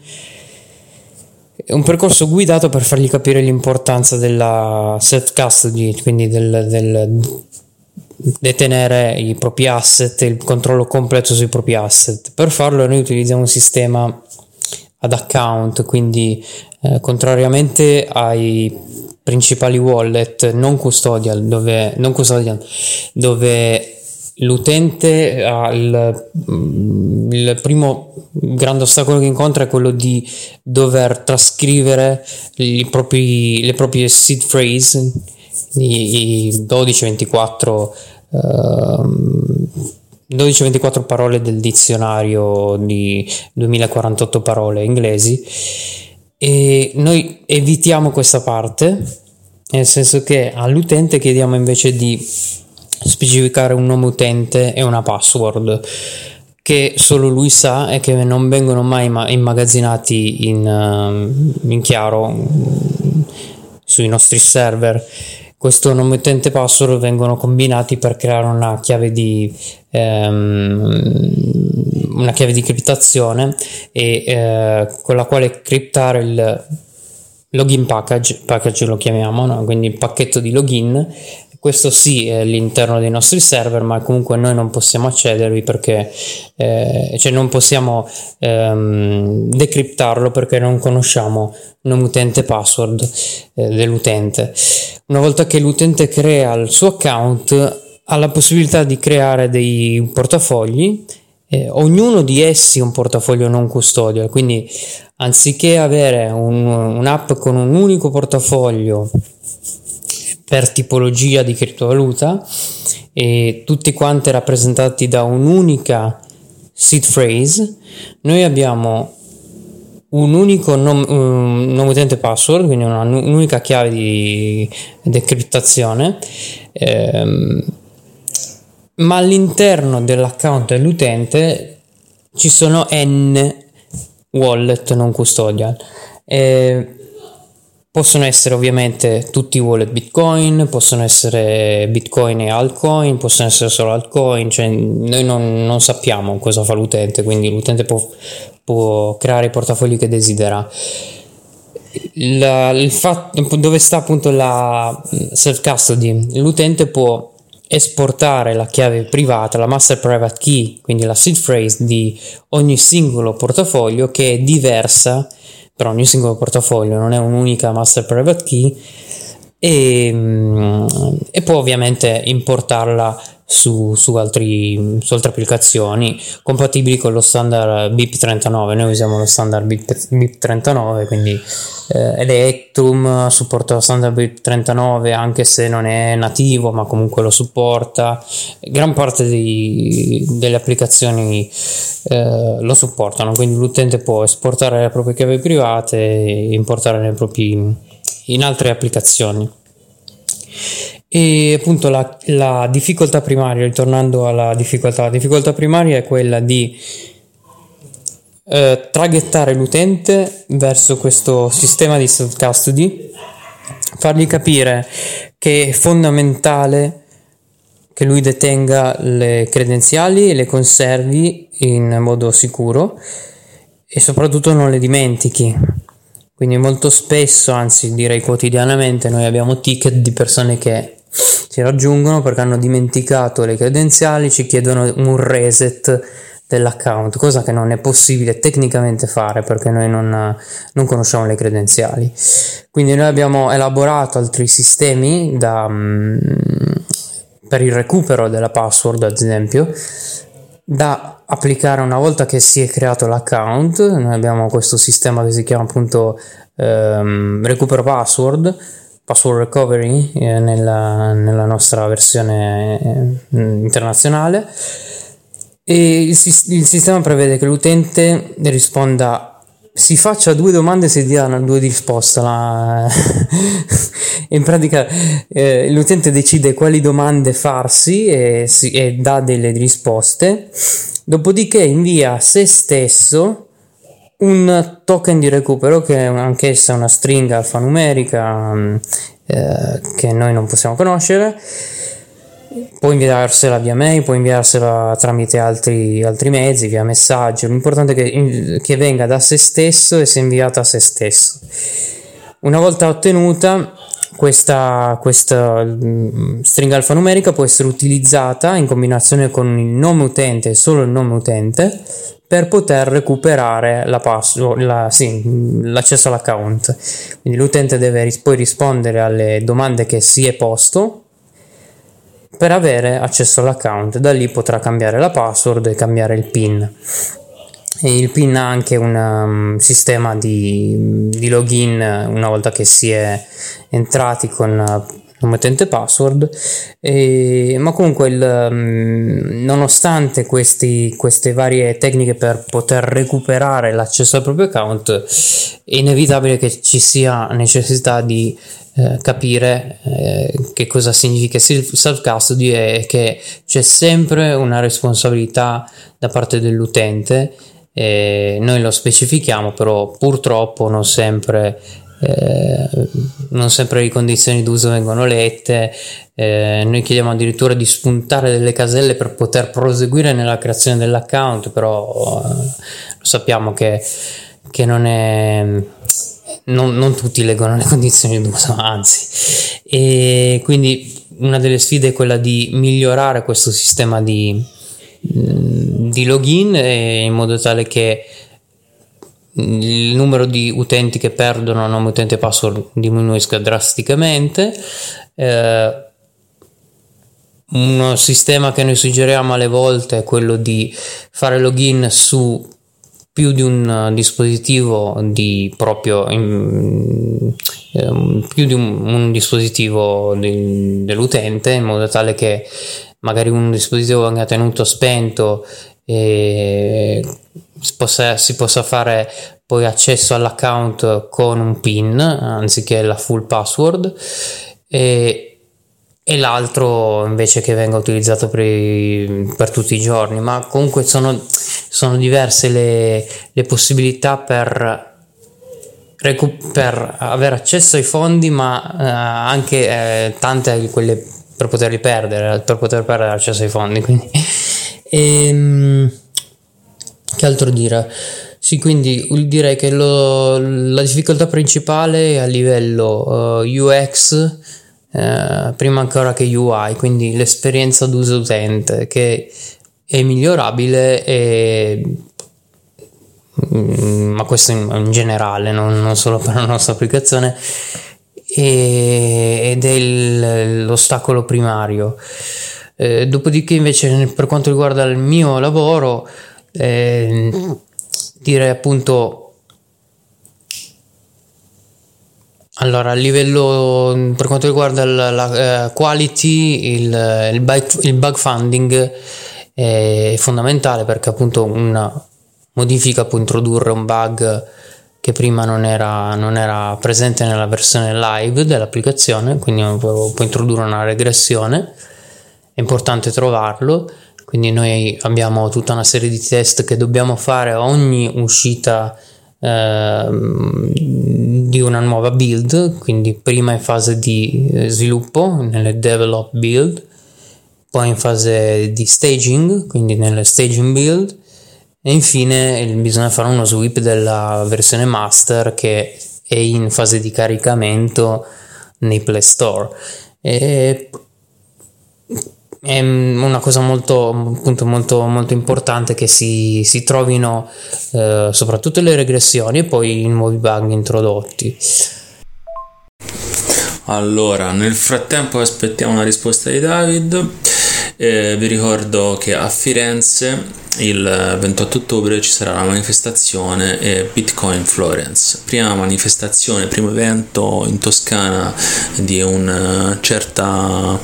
Un percorso guidato per fargli capire l'importanza della self custody, quindi del, del detenere i propri asset, il controllo completo sui propri asset. Per farlo noi utilizziamo un sistema ad account, quindi eh, contrariamente ai principali wallet non custodial, dove, non custodial, dove l'utente ha il, mm, il, primo grande ostacolo che incontra è quello di dover trascrivere propri, le proprie seed phrase, i, i 12-24 12-24 parole del dizionario di 2048 parole inglesi. E noi evitiamo questa parte nel senso che all'utente chiediamo invece di specificare un nome utente e una password che solo lui sa e che non vengono mai immagazzinati in, uh, in chiaro sui nostri server questo nome utente password vengono combinati per creare una chiave di ehm, una chiave di criptazione e eh, con la quale criptare il login package, package lo chiamiamo, no? quindi il pacchetto di login questo sì è all'interno dei nostri server ma comunque noi non possiamo accedervi perché eh, cioè non possiamo ehm, decriptarlo perché non conosciamo nome utente password eh, dell'utente. Una volta che l'utente crea il suo account ha la possibilità di creare dei portafogli eh, ognuno di essi un portafoglio non custodial quindi anziché avere un, un'app con un unico portafoglio per tipologia di criptovaluta e tutti quanti rappresentati da un'unica seed phrase, noi abbiamo un unico nome, utente password, quindi una, un'unica chiave di decriptazione, ehm, ma all'interno dell'account dell'utente ci sono n wallet non custodial. Eh, Possono essere ovviamente tutti i wallet Bitcoin, possono essere Bitcoin e altcoin, possono essere solo altcoin, cioè noi non, non sappiamo cosa fa l'utente, quindi l'utente può, può creare i portafogli che desidera. La, il fatto, dove sta appunto la self custody? L'utente può esportare la chiave privata, la master private key, quindi la seed phrase di ogni singolo portafoglio che è diversa per ogni singolo portafoglio, non è un'unica master private key e, mm, e può ovviamente importarla su, su, altri, su, altre applicazioni compatibili con lo standard BIP39. Noi usiamo lo standard BIP39, quindi eh, Electrum supporta lo standard BIP39 anche se non è nativo, ma comunque lo supporta. Gran parte dei, delle applicazioni eh, lo supportano, quindi l'utente può esportare le proprie chiavi private e importare propri, in altre applicazioni. E appunto la, la difficoltà primaria, ritornando alla difficoltà, la difficoltà primaria è quella di eh, traghettare l'utente verso questo sistema di self custody, fargli capire che è fondamentale che lui detenga le credenziali e le conservi in modo sicuro e soprattutto non le dimentichi quindi molto spesso, anzi direi quotidianamente, noi abbiamo ticket di persone che ci raggiungono perché hanno dimenticato le credenziali, ci chiedono un reset dell'account, cosa che non è possibile tecnicamente fare perché noi non, non conosciamo le credenziali. Quindi noi abbiamo elaborato altri sistemi da, mm, per il recupero della password, ad esempio, da applicare una volta che si è creato l'account. Noi abbiamo questo sistema che si chiama appunto ehm, recupero password, password recovery eh, nella, nella, nostra versione eh, internazionale. E il, il sistema prevede che l'utente risponda si faccia due domande e si diano due risposte. La... in pratica eh, l'utente decide quali domande farsi e, si, e dà delle risposte, dopodiché invia a se stesso un token di recupero che è anch'essa una stringa alfanumerica mm, eh, che noi non possiamo conoscere può inviarsela via mail, può inviarsela tramite altri, altri mezzi, via messaggio. L'importante è che, che venga da se stesso e sia inviata a se stesso. Una volta ottenuta, questa, questa mm, stringa alfanumerica può essere utilizzata in combinazione con il nome utente solo il nome utente per poter recuperare la password, la, sì, l'accesso all'account. Quindi l'utente deve poi rispondere alle domande che si è posto per avere accesso all'account. Da lì potrà cambiare la password e cambiare il PIN. E il PIN ha anche un um, sistema di, di, login una volta che si è entrati con nome utente password e, ma comunque il, um, nonostante questi, queste varie tecniche per poter recuperare l'accesso al proprio account è inevitabile che ci sia necessità di eh, capire eh, che cosa significa self custody e che c'è sempre una responsabilità da parte dell'utente. Eh, noi lo specifichiamo, però purtroppo non sempre, eh, non sempre le condizioni d'uso vengono lette. Eh, noi chiediamo addirittura di spuntare delle caselle per poter proseguire nella creazione dell'account, però lo sappiamo che, che non è non, non tutti leggono le condizioni d'uso, anzi. E quindi una delle sfide è quella di migliorare questo sistema di, mm, di login in modo tale che il numero di utenti che perdono nome utente e password diminuisca drasticamente. Eh, un sistema che noi suggeriamo alle volte è quello di fare login su più di un uh, dispositivo di proprio in, um, più di un, un dispositivo di, dell'utente in modo tale che magari un dispositivo venga tenuto spento e possa, si possa fare poi accesso all'account con un PIN anziché la full password e, e l'altro invece che venga utilizzato per, i, per tutti i giorni, ma comunque sono, sono diverse le, le possibilità per, per, avere accesso ai fondi, ma eh, anche eh, tante quelle per poterli perdere, per poter perdere accesso ai fondi. Quindi. E, ehm, che altro dire? Sì, quindi direi che lo, la difficoltà principale è a livello uh, eh, UX eh, prima ancora che UI, quindi l'esperienza d'uso utente che è migliorabile e mm, ma questo in, in generale, non, non, solo per la nostra applicazione, e, ed è il, l'ostacolo primario. Eh, dopodiché, invece, per quanto riguarda il mio lavoro, eh, direi appunto Allora, a livello per quanto riguarda la, la uh, quality, il, il, bug, il, bug, funding è fondamentale perché appunto una modifica può introdurre un bug che prima non era, non era presente nella versione live dell'applicazione, quindi può, può introdurre una regressione. È importante trovarlo, quindi noi abbiamo tutta una serie di test che dobbiamo fare a ogni uscita Ehm, di una nuova build, quindi prima in fase di eh, sviluppo, nelle develop build, poi in fase di staging, quindi nelle staging build, e infine bisogna fare uno sweep della versione master che è in fase di caricamento nei Play Store. E è una cosa molto, appunto, molto, molto importante che si, si trovino eh, soprattutto le regressioni e poi i nuovi bug introdotti. Allora, nel frattempo aspettiamo una risposta di David. Eh, vi ricordo che a Firenze il 28 ottobre ci sarà la manifestazione eh, Bitcoin Florence, prima manifestazione, primo evento in Toscana di una certa...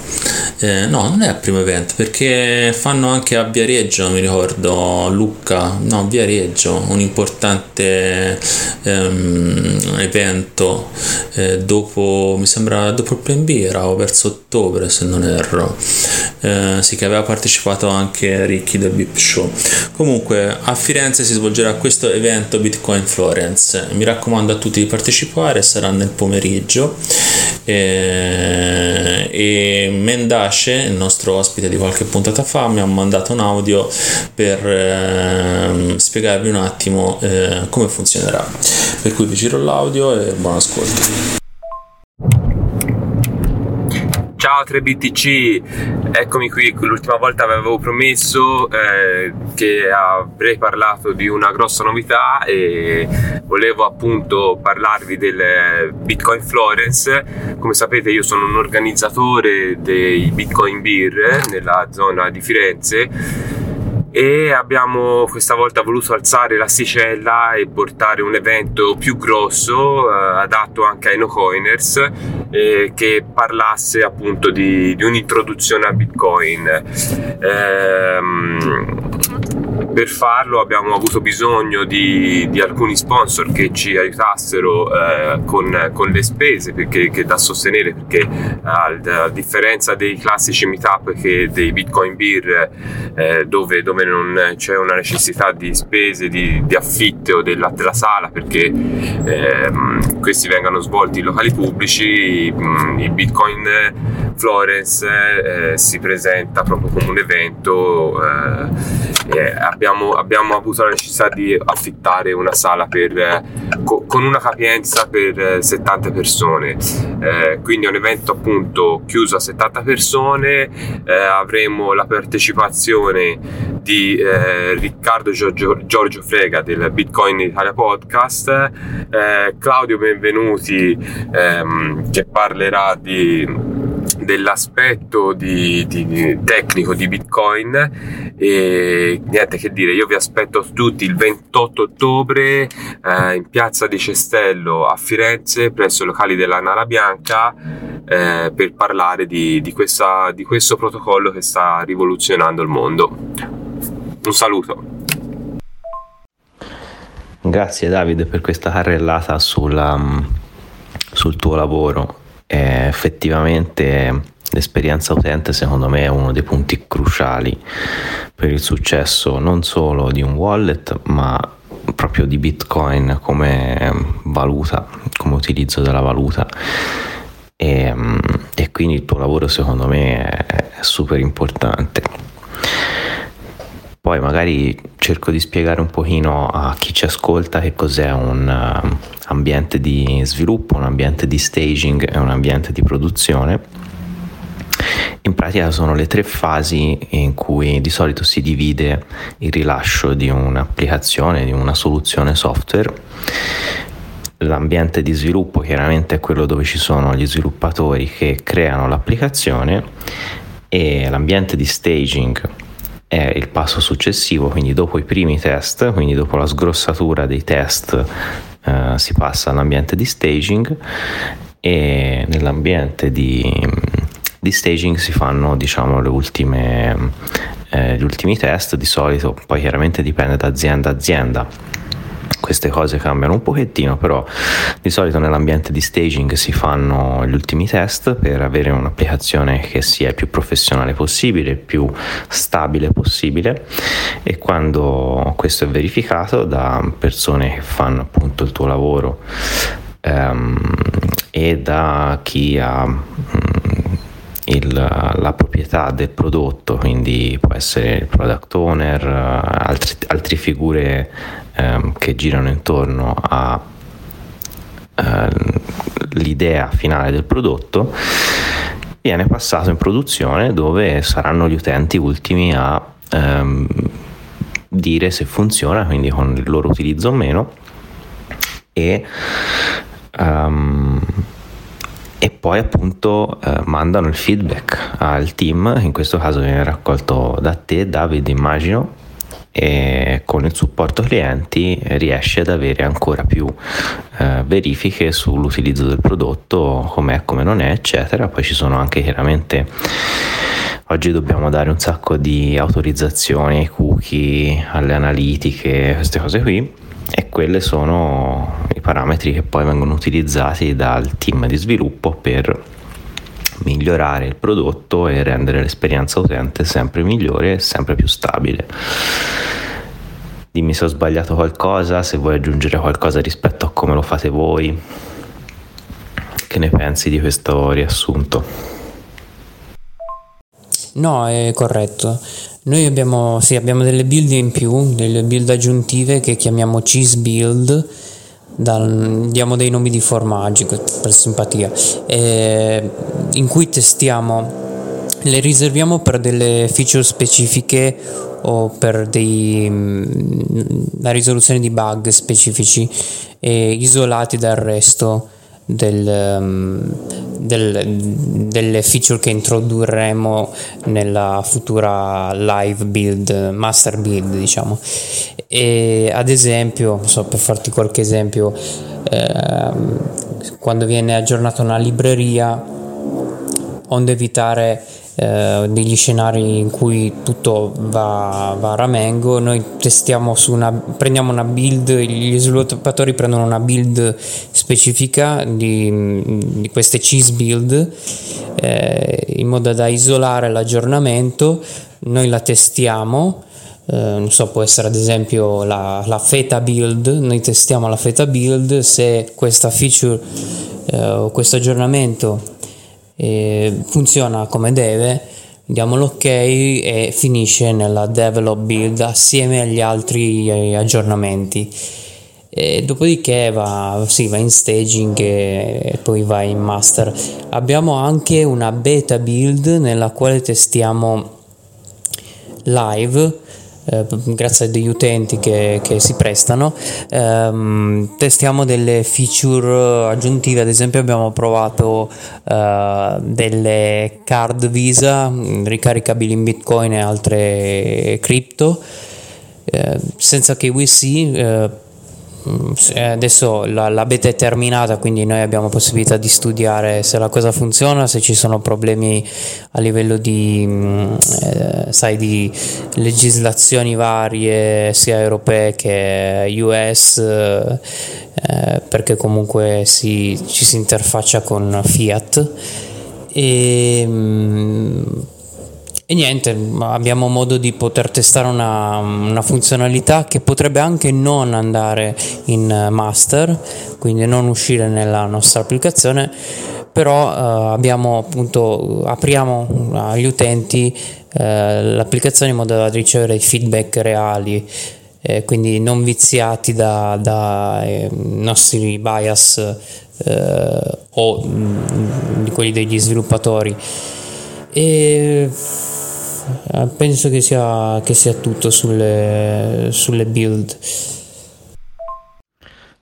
Eh, no, non è il primo evento perché fanno anche a Viareggio, mi ricordo, Lucca, no, Viareggio, un importante ehm, evento eh, dopo, mi sembra, dopo il Plan B, era verso ottobre se non erro, sì che aveva partecipato anche Ricky del Bip Show. Comunque a Firenze si svolgerà questo evento Bitcoin Florence. Mi raccomando a tutti di partecipare, sarà nel pomeriggio. E, e Mendace, il nostro ospite di qualche puntata fa, mi ha mandato un audio per eh, spiegarvi un attimo eh, come funzionerà. Per cui vi giro l'audio e buon ascolto. Ciao 3BTC, eccomi qui, l'ultima volta avevo promesso eh, che avrei parlato di una grossa novità e volevo appunto parlarvi del Bitcoin Florence. Come sapete io sono un organizzatore dei Bitcoin Beer nella zona di Firenze e abbiamo questa volta voluto alzare l'asticella e portare un evento più grosso eh, adatto anche ai no coiners eh, che parlasse appunto di, di un'introduzione a bitcoin. Ehm, per farlo abbiamo avuto bisogno di, di alcuni sponsor che ci aiutassero eh, con, con, le spese perché, che da sostenere perché a differenza dei classici meetup che dei bitcoin beer eh, dove, dove, non c'è una necessità di spese di, di affitto della, della, sala perché eh, questi vengano svolti in locali pubblici mh, il bitcoin Florence eh, si presenta proprio come un evento eh, abbiamo, abbiamo, avuto la necessità di affittare una sala per, eh, co- con una capienza per 70 eh, persone, eh, quindi è un evento appunto chiuso a 70 persone, avremo la partecipazione di Riccardo Giorgio, Giorgio, Frega del Bitcoin Italia Podcast, Claudio Benvenuti ehm, che parlerà di dell'aspetto di, di, tecnico di Bitcoin e niente che dire, io vi aspetto tutti il 28 ottobre eh, in piazza di Cestello a Firenze presso i locali della Nara Bianca eh, per parlare di, di, questa, di questo protocollo che sta rivoluzionando il mondo. Un saluto. Grazie Davide per questa carrellata sulla, sul tuo lavoro eh, effettivamente l'esperienza utente secondo me è uno dei punti cruciali per il successo non solo di un wallet ma proprio di bitcoin come valuta come utilizzo della valuta. E, mm, e quindi il tuo lavoro secondo me è super importante poi magari cerco di spiegare un pochino a chi ci ascolta che cos'è un uh, ambiente di sviluppo, un ambiente di staging e un ambiente di produzione. In pratica sono le tre fasi in cui di solito si divide il rilascio di un'applicazione, di una soluzione software. L'ambiente di sviluppo chiaramente è quello dove ci sono gli sviluppatori che creano l'applicazione e l'ambiente di staging è il passo successivo, quindi dopo i primi test, quindi dopo la sgrossatura dei test eh, si passa all'ambiente di staging e nell'ambiente di, di staging si fanno diciamo le ultime, eh, gli ultimi test, di solito poi chiaramente dipende da azienda a azienda queste cose cambiano un pochettino, però di solito nell'ambiente di staging si fanno gli ultimi test per avere un'applicazione che sia il più professionale possibile, più stabile possibile. E quando questo è verificato da persone che fanno appunto il tuo lavoro ehm, e da chi ha mm, il, la proprietà del prodotto, quindi può essere il product owner, altri, altre figure ehm, che girano intorno all'idea ehm, finale del prodotto, viene passato in produzione dove saranno gli utenti ultimi a ehm, dire se funziona, quindi con il loro utilizzo o meno. E, um, e poi appunto eh, mandano il feedback al team, in questo caso viene raccolto da te David immagino e con il supporto clienti riesce ad avere ancora più eh, verifiche sull'utilizzo del prodotto, com'è, come non è, eccetera. Poi ci sono anche chiaramente oggi dobbiamo dare un sacco di autorizzazioni ai cookie, alle analitiche, queste cose qui e quelle sono i parametri che poi vengono utilizzati dal team di sviluppo per migliorare il prodotto e rendere l'esperienza utente sempre migliore e sempre più stabile. Dimmi se ho sbagliato qualcosa, se vuoi aggiungere qualcosa rispetto a come lo fate voi. Che ne pensi di questo riassunto? No, è corretto. Noi abbiamo, sì, abbiamo delle build in più, delle build aggiuntive che chiamiamo cheese build dal, diamo dei nomi di formaggi per simpatia, eh, in cui testiamo, le riserviamo per delle feature specifiche o per dei, la risoluzione di bug specifici eh, isolati dal resto del, um, del, delle feature che introdurremo nella futura live build, master build, diciamo. E ad esempio, so, per farti qualche esempio, eh, quando viene aggiornata una libreria, onde evitare eh, degli scenari in cui tutto va, va, a ramengo, noi testiamo su una, prendiamo una build, gli sviluppatori prendono una build specifica di, di queste cheese build eh, in modo da isolare l'aggiornamento, noi la testiamo. Eh, non so, può essere ad esempio la, la, feta build, noi testiamo la feta build, se questa feature eh, o questo aggiornamento eh, funziona come deve, diamo l'ok e finisce nella develop build assieme agli altri eh, aggiornamenti. E dopodiché va, sì, va in staging e poi va in master. Abbiamo anche una beta build nella quale testiamo live eh, grazie a degli utenti che, che si prestano. Ehm, testiamo delle feature aggiuntive ad esempio abbiamo provato eh, delle card visa ricaricabili in bitcoin e altre cripto. Eh, senza KYC Mm, adesso la, la, beta è terminata, quindi noi abbiamo possibilità di studiare se la cosa funziona, se ci sono problemi a livello di, mm, eh, sai, di legislazioni varie, sia europee che US, eh, perché comunque si, ci si interfaccia con Fiat. E, mm, e niente, abbiamo modo di poter testare una, una, funzionalità che potrebbe anche non andare in master, quindi non uscire nella nostra applicazione, però eh, abbiamo appunto, apriamo agli utenti eh, l'applicazione in modo da ricevere i feedback reali. Eh, quindi non viziati dai da, eh, nostri bias eh, o mh, mm, quelli degli sviluppatori. E eh, penso che sia, che sia tutto sulle, sulle build.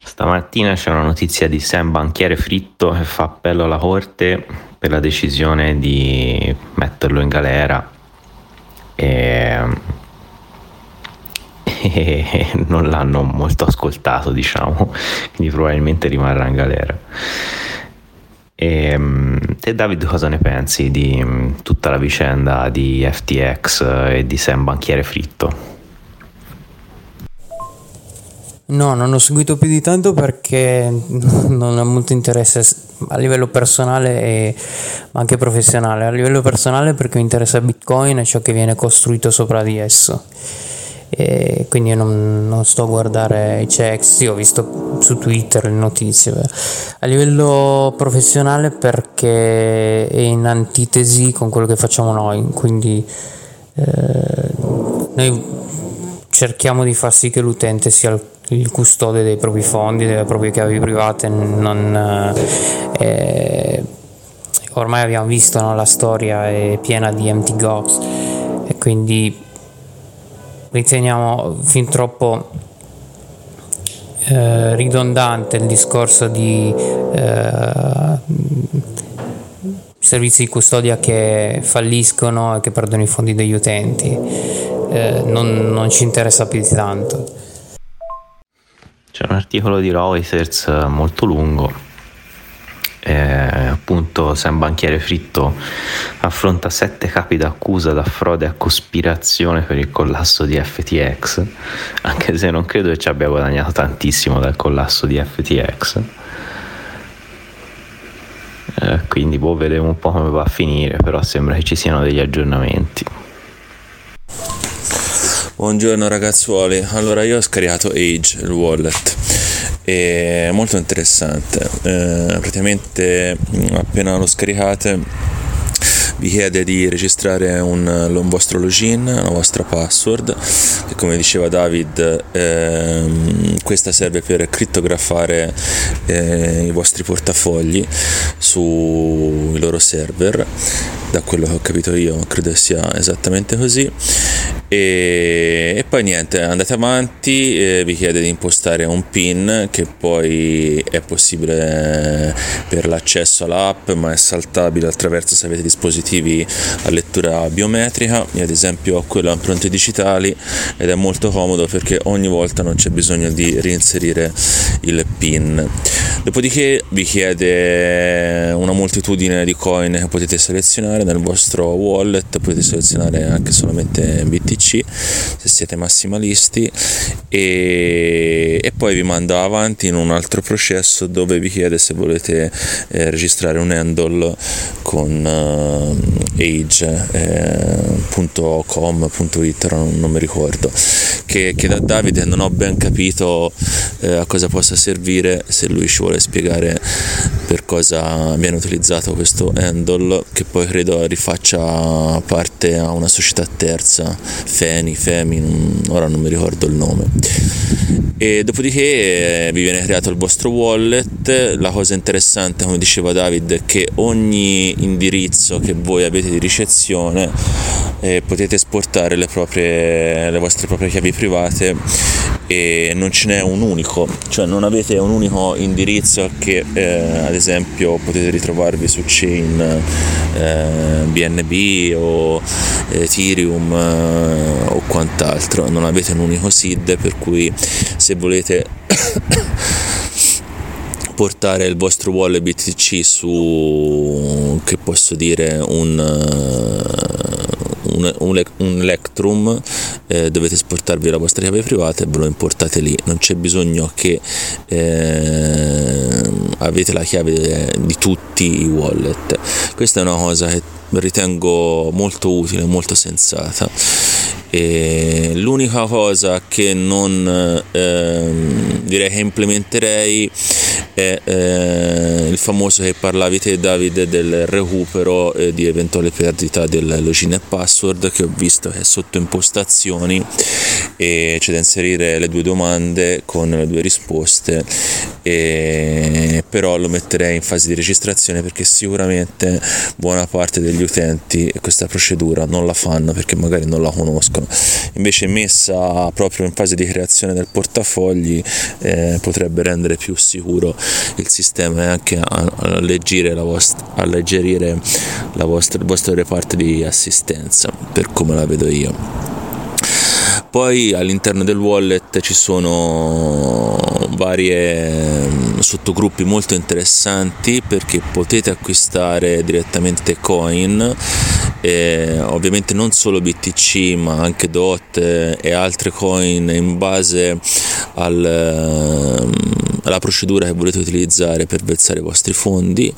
Stamattina c'è una notizia di Sam Banchiere Fritto che fa appello alla corte per la decisione di metterlo in galera e, e non l'hanno molto ascoltato diciamo quindi probabilmente rimarrà in galera e, ehm, te David cosa ne pensi di mm, tutta la vicenda di FTX e di Sam Banchiere Fritto? No, non ho seguito più di tanto perché non ho molto interesse a livello personale e anche professionale. A livello personale perché mi interessa Bitcoin e ciò che viene costruito sopra di esso e quindi non, non, sto a guardare i checks, sì, ho visto su Twitter le notizie. A livello professionale perché è in antitesi con quello che facciamo noi, quindi eh, noi cerchiamo di far sì che l'utente sia il, il custode dei propri fondi, delle proprie chiavi private, non... Eh, ormai abbiamo visto no, la storia è piena di empty gox e quindi riteniamo fin troppo eh, ridondante il discorso di eh, servizi di custodia che falliscono e che perdono i fondi degli utenti. Eh, non, non, ci interessa più di tanto. C'è un articolo di Reuters molto lungo. Eh, appunto San Banchiere Fritto affronta sette capi d'accusa da frode a cospirazione per il collasso di FTX anche se non credo che ci abbia guadagnato tantissimo dal collasso di FTX eh, quindi boh, vedremo un po' come va a finire, però sembra che ci siano degli aggiornamenti. Buongiorno ragazzuoli, allora io ho scaricato Age, il wallet, è molto interessante, eh, praticamente appena lo scaricate vi chiede di registrare un, un, vostro login, una vostra password, che come diceva David, ehm, questa serve per crittografare eh, i vostri portafogli sui loro server. Da quello che ho capito io credo sia esattamente così e, e poi niente andate avanti eh, vi chiede di impostare un pin che poi è possibile per l'accesso all'app ma è saltabile attraverso se avete dispositivi a lettura biometrica. Io ad esempio ho quello a impronte digitali ed è molto comodo perché ogni volta non c'è bisogno di reinserire il pin dopodiché vi chiede una moltitudine di coin che potete selezionare nel vostro wallet, potete selezionare anche solamente BTC se siete massimalisti. E, e poi vi manda avanti in un altro processo dove vi chiede se volete eh, registrare un handle con uh, age.com.it, eh, non, non mi ricordo, che, che, da Davide non ho ben capito eh, a cosa possa servire, se lui ci vuole spiegare per cosa viene utilizzato questo handle, che poi credo rifaccia parte a una società terza, Feni, Femi, ora non mi ricordo il nome. E dopodiché eh, vi viene creato il vostro wallet, la cosa interessante come diceva David è che ogni indirizzo che voi avete di ricezione eh, potete esportare le, proprie, le vostre proprie chiavi private e non ce n'è un unico, cioè non avete un unico indirizzo che eh, ad esempio potete ritrovarvi su chain eh, BNB o Ethereum eh, o quant'altro, non avete un unico SID per cui se volete portare il vostro wallet BTC su che posso dire un un, un, un Electrum, eh, dovete esportarvi la vostra chiave privata e ve lo importate lì, non c'è bisogno che eh, avete la chiave di tutti i wallet. Questa è una cosa che ritengo molto utile, molto sensata. E l'unica cosa che non eh, direi che implementerei eh, il famoso che parlavi te Davide del recupero eh, di eventuale perdita del login e password che ho visto che è sotto impostazioni e c'è da inserire le due domande con le due risposte e però lo metterei in fase di registrazione perché sicuramente buona parte degli utenti questa procedura non la fanno perché magari non la conoscono. Invece messa proprio in fase di creazione del portafogli eh, potrebbe rendere più sicuro il sistema e anche alleggerire la vostra, alleggerire la vostra, il vostro reparto di assistenza per come la vedo io poi all'interno del wallet ci sono varie mm, sottogruppi molto interessanti perché potete acquistare direttamente coin ovviamente non solo BTC ma anche DOT e altre coin in base al, mm, alla procedura che volete utilizzare per versare i vostri fondi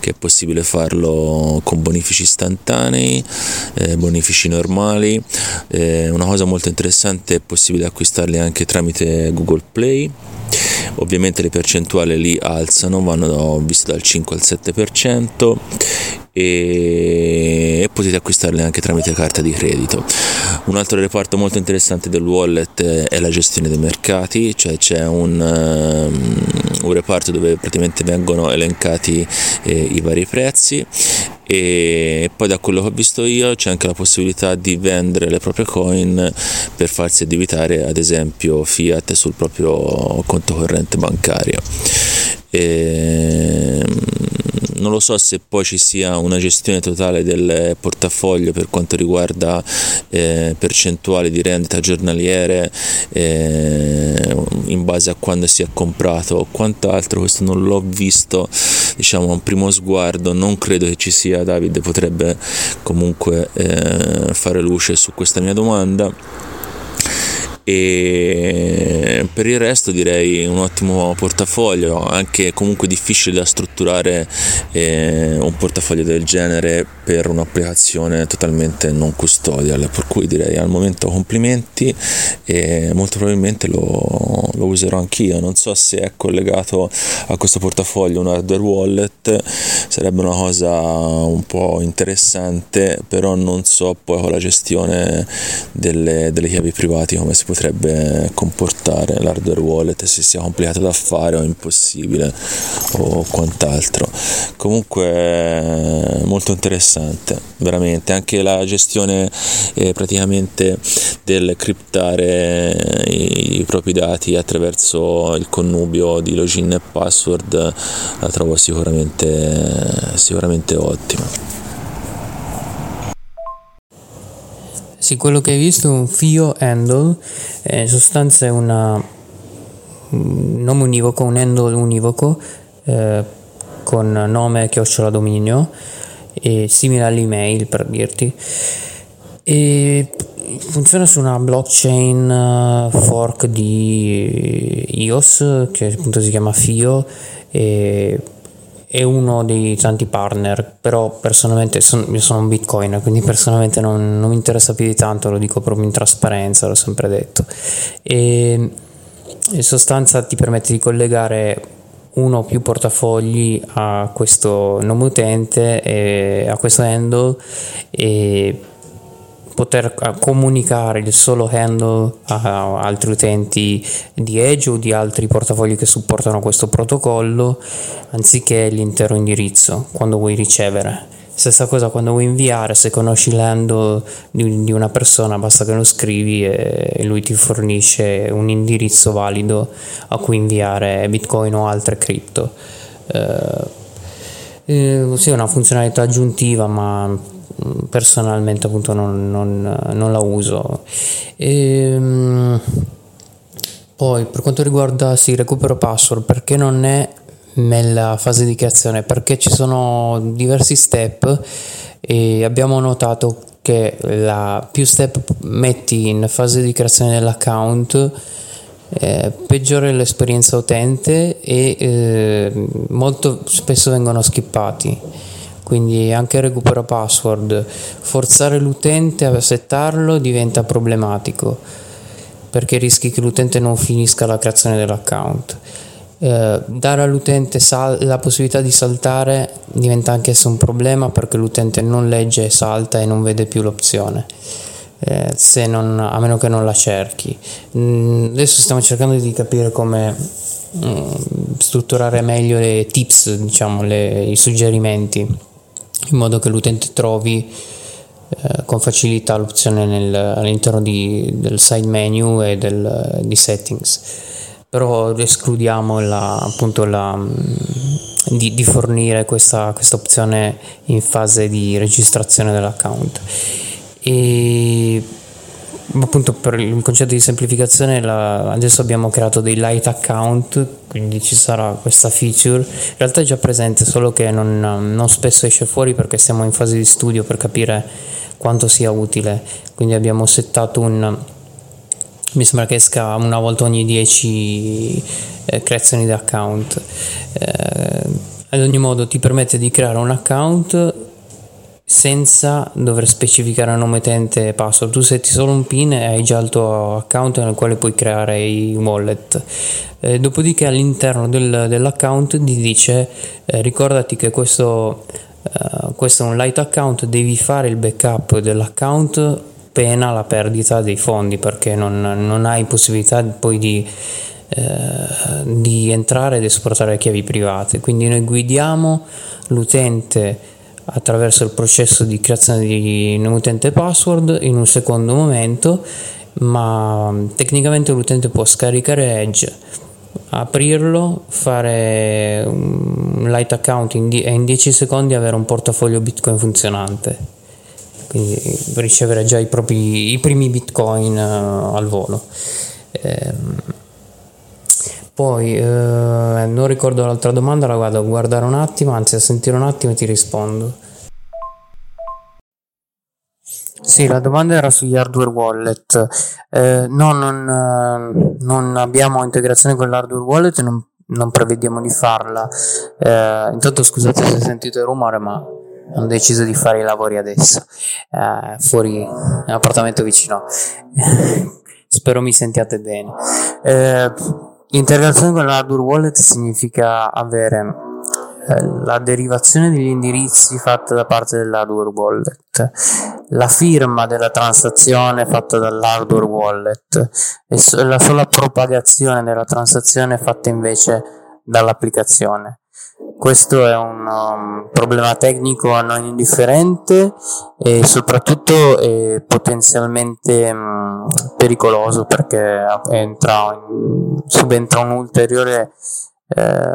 che è possibile farlo con bonifici istantanei eh, bonifici normali. Eh, una cosa molto interessante è possibile acquistarli anche tramite Google Play ovviamente le percentuali lì alzano vanno da, visto dal 5 al 7% e potete acquistarle anche tramite carta di credito. Un altro reparto molto interessante del wallet è la gestione dei mercati, cioè c'è un, um, un reparto dove praticamente vengono elencati eh, i vari prezzi e poi da quello che ho visto io c'è anche la possibilità di vendere le proprie coin per farsi addebitare ad esempio fiat sul proprio conto corrente bancario e, non lo so se poi ci sia una gestione totale del portafoglio per quanto riguarda eh, percentuali di rendita giornaliere eh, in base a quando si è comprato o quant'altro, questo non l'ho visto diciamo a un primo sguardo, non credo che ci sia, Davide potrebbe comunque eh, fare luce su questa mia domanda e per il resto direi un ottimo portafoglio anche comunque difficile da strutturare eh, un portafoglio del genere per un'applicazione totalmente non custodial. Per cui direi al momento complimenti e molto probabilmente lo, lo userò anch'io. Non so se è collegato a questo portafoglio un hardware wallet sarebbe una cosa un po' interessante però non so poi con la gestione delle, delle chiavi private come si potrebbe comportare l'hardware wallet se sia complicato da fare o impossibile o quant'altro. Comunque molto interessante veramente. Anche la gestione eh, praticamente del criptare i, i propri dati attraverso il connubio di login e password la trovo sicuramente sicuramente ottima Sì, quello che hai visto è un FIO handle, eh, in sostanza è un nome univoco, un handle univoco eh, con nome chiocciola dominio, e simile all'email per dirti. E funziona su una blockchain uh, fork di iOS che appunto si chiama FIO e è uno dei tanti partner, però personalmente son, io sono un bitcoin, quindi personalmente non, non, mi interessa più di tanto, lo dico proprio in trasparenza, l'ho sempre detto. E in sostanza ti permette di collegare uno o più portafogli a questo nome utente, a questo handle e poter eh, comunicare il solo handle a altri utenti di Edge o di altri portafogli che supportano questo protocollo anziché l'intero indirizzo quando vuoi ricevere. Stessa cosa quando vuoi inviare, se conosci l'handle di, una persona basta che lo scrivi e lui ti fornisce un indirizzo valido a cui inviare bitcoin o altre cripto. Eh, eh, sì, è una funzionalità aggiuntiva ma personalmente appunto non, non, non la uso. E, ehm, poi per quanto riguarda sì, recupero password, perché non è nella fase di creazione? Perché ci sono diversi step e abbiamo notato che la più step metti in fase di creazione dell'account eh, peggiore l'esperienza utente e eh, molto spesso vengono skippati quindi anche recupero password, forzare l'utente a settarlo diventa problematico perché rischi che l'utente non finisca la creazione dell'account. Eh, dare all'utente sal- la possibilità di saltare diventa anche esso un problema perché l'utente non legge, salta e non vede più l'opzione. Eh, non, a meno che non la cerchi. Mm, adesso stiamo cercando di capire come mm, strutturare meglio le tips, diciamo, le, i suggerimenti in modo che l'utente trovi eh, con facilità l'opzione nel, all'interno di, del side menu e del, di settings. Però escludiamo la, appunto la, di, di, fornire questa, questa opzione in fase di registrazione dell'account. E appunto per il concetto di semplificazione la, adesso abbiamo creato dei light account quindi ci sarà questa feature. In realtà è già presente solo che non, non spesso esce fuori perché siamo in fase di studio per capire quanto sia utile. Quindi abbiamo settato un mi sembra che esca una volta ogni 10 eh, creazioni di account. Eh, ad ogni modo ti permette di creare un account senza dover specificare nome utente e password. Tu setti solo un PIN e hai già il tuo account nel quale puoi creare i wallet. Eh, dopodiché all'interno del, dell'account ti dice eh, ricordati che questo, eh, questo è un light account, devi fare il backup dell'account pena la perdita dei fondi perché non, non hai possibilità poi di eh, di entrare ed esportare chiavi private quindi noi guidiamo l'utente attraverso il processo di creazione di nome utente password in un secondo momento, ma tecnicamente l'utente può scaricare Edge, aprirlo, fare un light account in die- e in 10 secondi avere un portafoglio Bitcoin funzionante. Quindi ricevere già i, propri, i primi Bitcoin uh, al volo. Ehm, poi eh, non ricordo l'altra domanda, la vado a guardare un attimo, anzi a sentire un attimo e ti rispondo. Sì, la domanda era sugli hardware wallet. Eh, no, non, eh, non, abbiamo integrazione con l'hardware wallet, non, non prevediamo di farla. Eh, intanto scusate se sentite il rumore, ma ho deciso di fare i lavori adesso, eh, fuori nell'appartamento vicino. Spero mi sentiate bene. Integrazione con l'hardware wallet significa avere eh, la derivazione degli indirizzi fatta da parte dell'hardware wallet, la firma della transazione fatta dall'hardware wallet e la sola propagazione della transazione fatta invece dall'applicazione. Questo è un um, problema tecnico non indifferente e soprattutto è potenzialmente um, pericoloso perché entra subentra un ulteriore eh,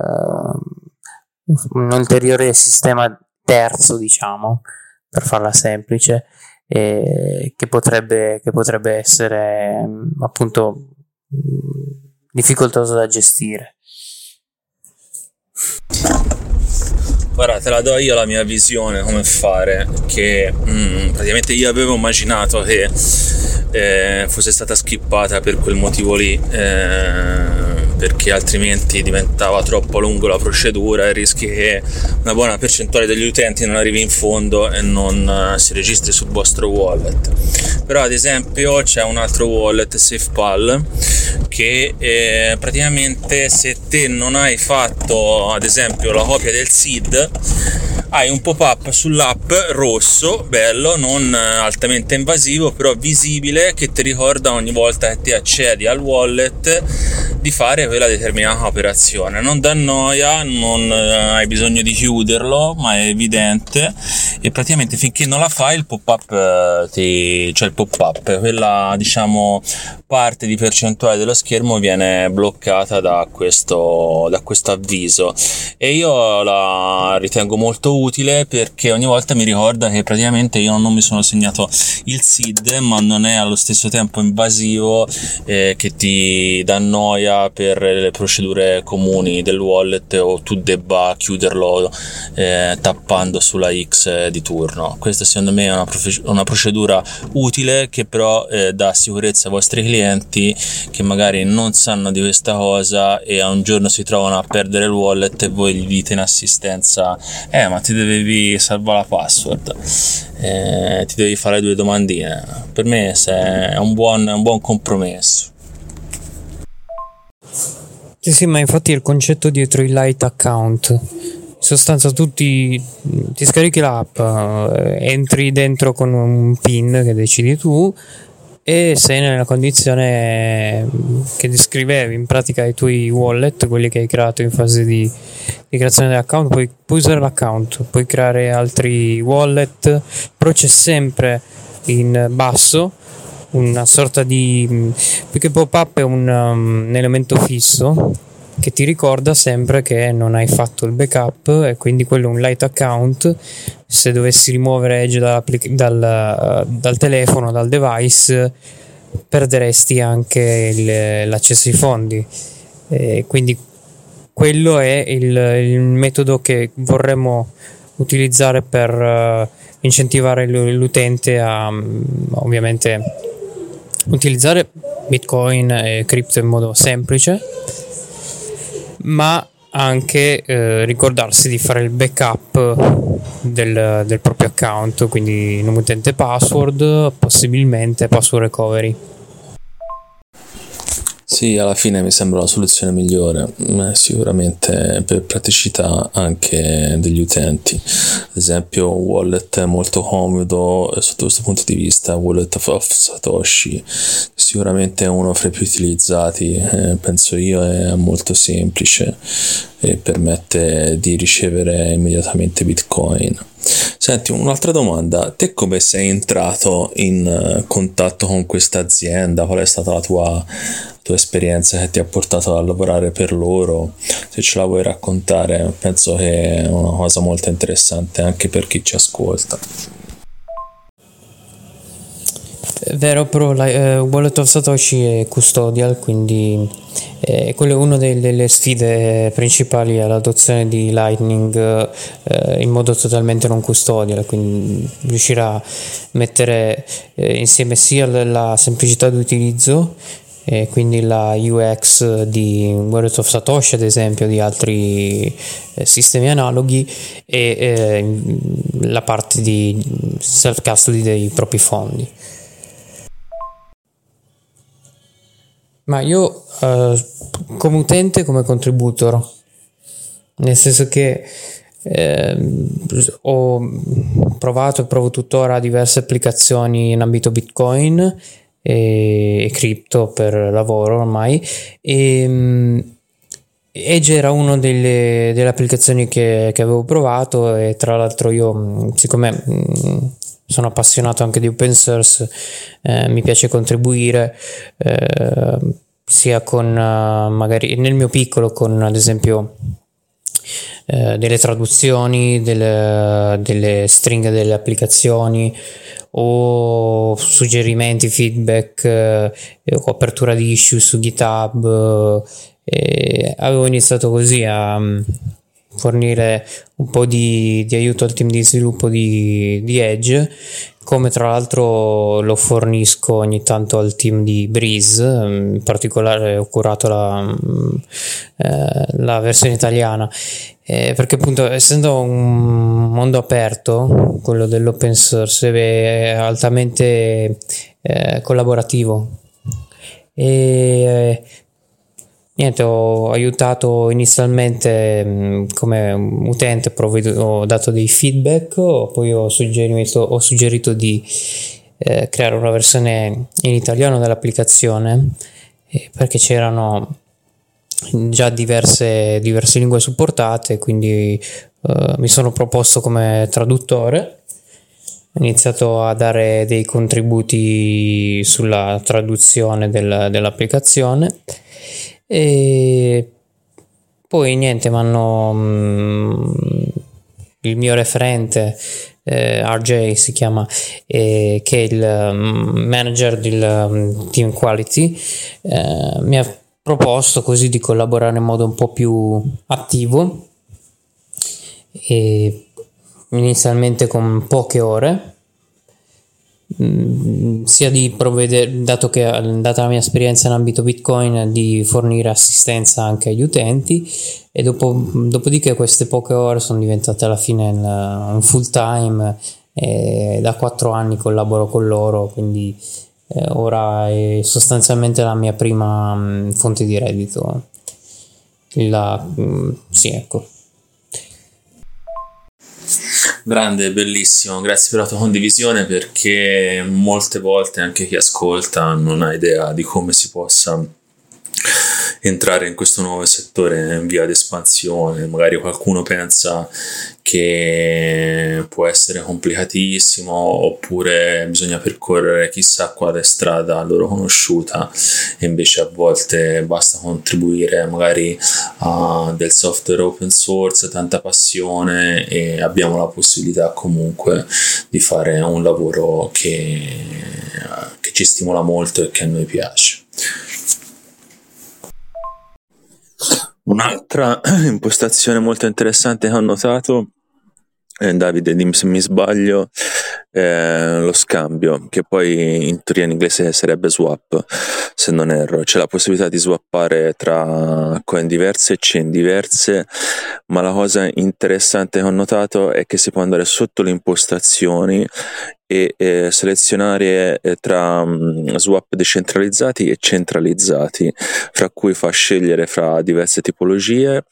un ulteriore sistema terzo, diciamo, per farla semplice, eh, che, potrebbe, che potrebbe essere appunto difficoltoso da gestire. Guarda, te la do io la mia visione come fare, che mm, praticamente io avevo immaginato che eh, fosse stata skippata per quel motivo lì. Eh, perché altrimenti diventava troppo lungo la procedura e rischi che una buona percentuale degli utenti non arrivi in fondo e non eh, si registri sul vostro wallet. Però ad esempio c'è un altro wallet, SafePal, che eh, praticamente se te non hai fatto ad esempio la copia del SID hai un pop-up sull'app rosso, bello, non altamente invasivo, però visibile che ti ricorda ogni volta che ti accedi al wallet di fare quella determinata operazione. Non dà noia, non eh, hai bisogno di chiuderlo, ma è evidente e praticamente finché non la fai il pop-up eh, ti, cioè il pop-up, quella diciamo parte di percentuale dello schermo viene bloccata da questo, da questo avviso e io la ritengo molto utile perché ogni volta mi ricorda che praticamente io non mi sono segnato il SID ma non è allo stesso tempo invasivo eh, che ti dà noia per le procedure comuni del wallet o tu debba chiuderlo eh, tappando sulla X di turno. Questa secondo me è una, profe- una procedura utile che però eh, dà sicurezza ai vostri clienti che magari non sanno di questa cosa e a un giorno si trovano a perdere il wallet e voi gli dite in assistenza eh ma ti devi salvare la password. Eh, ti devi fare due domandine. Per me è un buon, un buon compromesso sì, sì, ma infatti il concetto dietro il light account. In sostanza tu ti, ti scarichi l'app, eh, entri dentro con un pin che decidi tu, e sei nella condizione che descrivevi in pratica i tuoi wallet, quelli che hai creato in fase di, di creazione dell'account, puoi, puoi, usare l'account, puoi creare altri wallet, però c'è sempre in basso una sorta di più che pop-up è un, um, un elemento fisso che ti ricorda sempre che non hai fatto il backup e quindi quello è un light account. Se dovessi rimuovere Edge dal, dal, telefono, dal device perderesti anche il, l'accesso ai fondi. E quindi quello è il, il, metodo che vorremmo utilizzare per uh, incentivare l'utente a um, ovviamente utilizzare bitcoin e cripto in modo semplice ma anche eh, ricordarsi di fare il backup del, del proprio account, quindi nome utente password, possibilmente password recovery. Sì, alla fine mi sembra la soluzione migliore, sicuramente per praticità anche degli utenti. Ad esempio, un wallet molto comodo sotto questo punto di vista, Wallet of Satoshi, sicuramente è uno fra i più utilizzati, eh, penso io, è molto semplice e permette di ricevere immediatamente Bitcoin Senti, un'altra domanda, te come sei entrato in eh, contatto con questa azienda? Qual è stata la tua, tua esperienza che ti ha portato a lavorare per loro? Se ce la vuoi raccontare, penso che è una cosa molto interessante anche per chi ci ascolta. Vero, però la, eh, Wallet of Satoshi è custodial, quindi eh, quello è una delle, sfide principali all'adozione di Lightning eh, in modo totalmente non custodial, quindi riuscire a mettere eh, insieme sia la semplicità di utilizzo e quindi la UX di Wallet of Satoshi ad esempio di altri eh, sistemi analoghi e eh, la parte di self custody dei propri fondi Ma io eh, come utente, come contributor, nel senso che eh, ho provato e provo tuttora diverse applicazioni in ambito Bitcoin e, e cripto per lavoro ormai. E Edge era una delle, delle applicazioni che, che, avevo provato e tra l'altro io siccome sono appassionato anche di open source, eh, mi piace contribuire eh, sia con uh, magari nel mio piccolo con ad esempio eh, delle traduzioni, delle, delle, stringhe delle applicazioni o suggerimenti, feedback eh, o apertura di issue su GitHub. Eh, avevo iniziato così a fornire un po' di, di, aiuto al team di sviluppo di, di, Edge, come tra l'altro lo fornisco ogni tanto al team di Breeze, in particolare ho curato la, mm, eh, la versione italiana, eh, perché appunto essendo un mondo aperto, quello dell'open source, è altamente eh, collaborativo. E Niente, ho aiutato inizialmente mm, come utente, ho dato dei feedback, poi ho suggerito, ho suggerito di eh, creare una versione in italiano dell'applicazione eh, perché c'erano già diverse, diverse lingue supportate, quindi eh, mi sono proposto come traduttore. Ho iniziato a dare dei contributi sulla traduzione del, dell'applicazione e poi niente, mi hanno mm, il mio referente eh, RJ si chiama eh, che è il mm, manager del um, team quality eh, mi ha proposto così di collaborare in modo un po' più attivo. E inizialmente con poche ore. Mm, sia di provvedere, dato che data la mia esperienza in ambito Bitcoin, di fornire assistenza anche agli utenti e dopo, dopodiché queste poche ore sono diventate alla fine un full time e da quattro anni collaboro con loro, quindi eh, ora è sostanzialmente la mia prima mm, fonte di reddito. La, mm, sì, ecco. Grande, bellissimo, grazie per la tua condivisione perché molte volte anche chi ascolta non ha idea di come si possa entrare in questo nuovo settore in via d'espansione. Magari qualcuno pensa che può essere complicatissimo oppure bisogna percorrere chissà quale strada loro conosciuta e invece a volte basta contribuire magari a del software open source, tanta passione e abbiamo la possibilità comunque di fare un lavoro che, che ci stimola molto e che a noi piace. Un'altra impostazione molto interessante che ho notato, eh, Davide, dimmi se mi sbaglio, è lo scambio, che poi in teoria in inglese sarebbe swap, se non erro. C'è la possibilità di swappare tra coin diverse e chain diverse, ma la cosa interessante che ho notato è che si può andare sotto le impostazioni e eh, selezionare eh, tra um, swap decentralizzati e centralizzati, fra cui fa scegliere fra diverse tipologie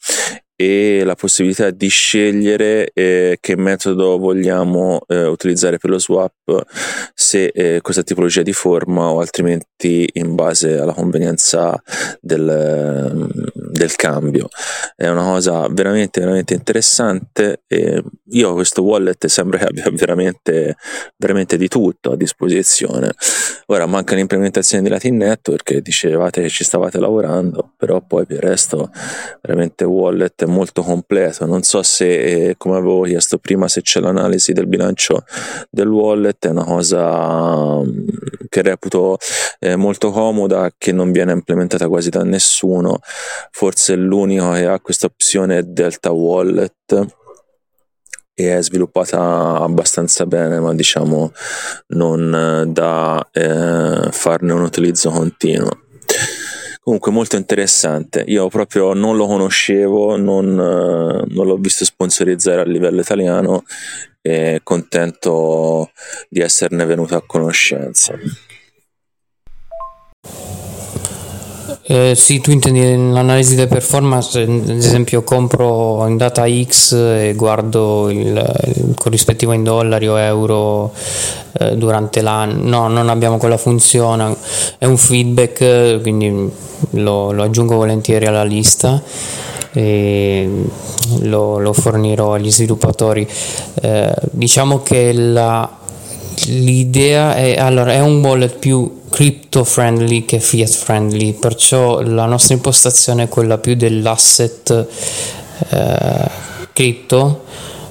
e la possibilità di scegliere eh, che metodo vogliamo eh, utilizzare per lo swap, se eh, questa tipologia di forma o altrimenti in base alla convenienza del, del cambio. È una cosa veramente, veramente interessante. E io questo wallet sembra che abbia veramente, veramente di tutto a disposizione. Ora manca l'implementazione di Latin Network, che dicevate che ci stavate lavorando, però poi per il resto veramente wallet molto completo. Non so se, come avevo chiesto prima, se c'è l'analisi del bilancio del wallet, è una cosa mm, che reputo eh, molto comoda, che non viene implementata quasi da nessuno. Forse l'unico che ha questa opzione è Delta Wallet e è sviluppata abbastanza bene, ma diciamo non da eh, farne un utilizzo continuo. Comunque molto interessante, io proprio non lo conoscevo, non, eh, non l'ho visto sponsorizzare a livello italiano e contento di esserne venuto a conoscenza. Eh, sì, tu intendi l'analisi delle performance, ad esempio compro in data X e guardo il, il corrispettivo in dollari o euro eh, durante l'anno. No, non abbiamo quella funzione, è un feedback, quindi lo, lo aggiungo volentieri alla lista e lo, lo fornirò agli sviluppatori. Eh, diciamo che la, l'idea è, allora, è un wallet più crypto friendly che fiat friendly, perciò la nostra impostazione è quella più dell'asset eh, cripto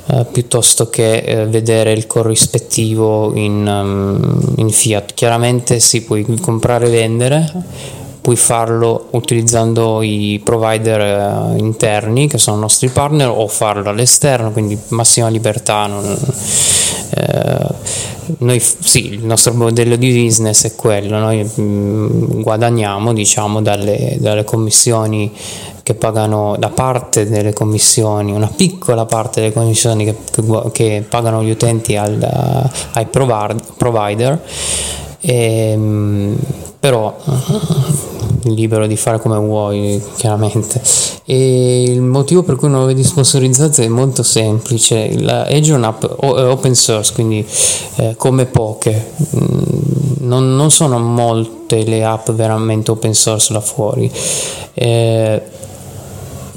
eh, piuttosto che eh, vedere il corrispettivo in, um, in fiat. Chiaramente si puoi comprare e vendere, puoi farlo utilizzando i provider eh, interni che sono i nostri partner o farlo all'esterno, quindi massima libertà. Non, noi sì, il nostro modello di business è quello, noi mm, guadagniamo diciamo dalle, dalle commissioni che pagano da parte delle commissioni, una piccola parte delle commissioni che, che, pagano gli utenti al, ai provider, e, ehm, però libero di fare come vuoi chiaramente. E il motivo per cui non lo vedi sponsorizzato è molto semplice. La Edge è un'app open source quindi eh, come poche. Mm, non, non, sono molte le app veramente open source là fuori. Eh,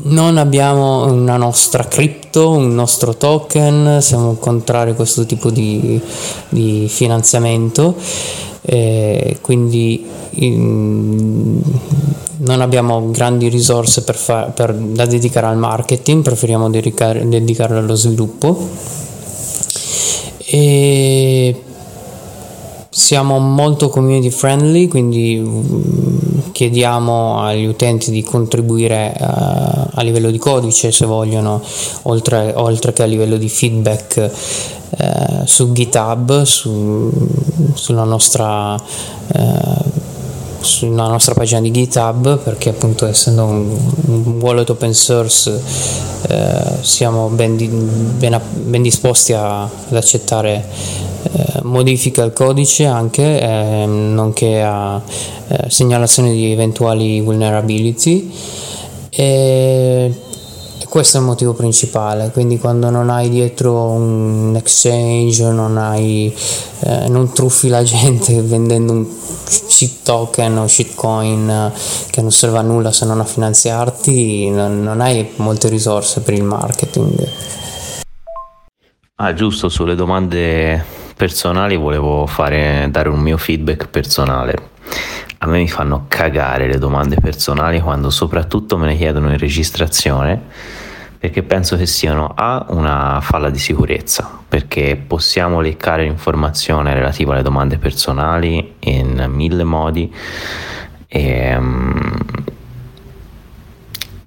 non abbiamo una nostra cripto, un nostro token, siamo contrari a questo tipo di, di finanziamento, eh, quindi in, non abbiamo grandi risorse per far, per, da dedicare al marketing, preferiamo dedicare, dedicarle allo sviluppo. E siamo molto community friendly, quindi mm, chiediamo agli utenti di contribuire uh, a livello di codice se vogliono, oltre, oltre che a livello di feedback uh, su GitHub, su, sulla nostra uh, sulla nostra pagina di GitHub perché appunto essendo un, un wallet open source eh, siamo ben, di, ben, ben disposti a, ad accettare eh, modifiche al codice anche eh, nonché a eh, segnalazione di eventuali vulnerability. E questo è il motivo principale quindi quando non hai dietro un exchange non hai eh, non truffi la gente vendendo un shit token o shitcoin eh, che non serve a nulla se non a finanziarti non, non hai molte risorse per il marketing. Ah giusto sulle domande personali volevo fare, dare un mio feedback personale. A me mi fanno cagare le domande personali quando soprattutto me ne chiedono in registrazione perché penso che siano A una falla di sicurezza, perché possiamo leccare l'informazione relativa alle domande personali in mille modi e, um,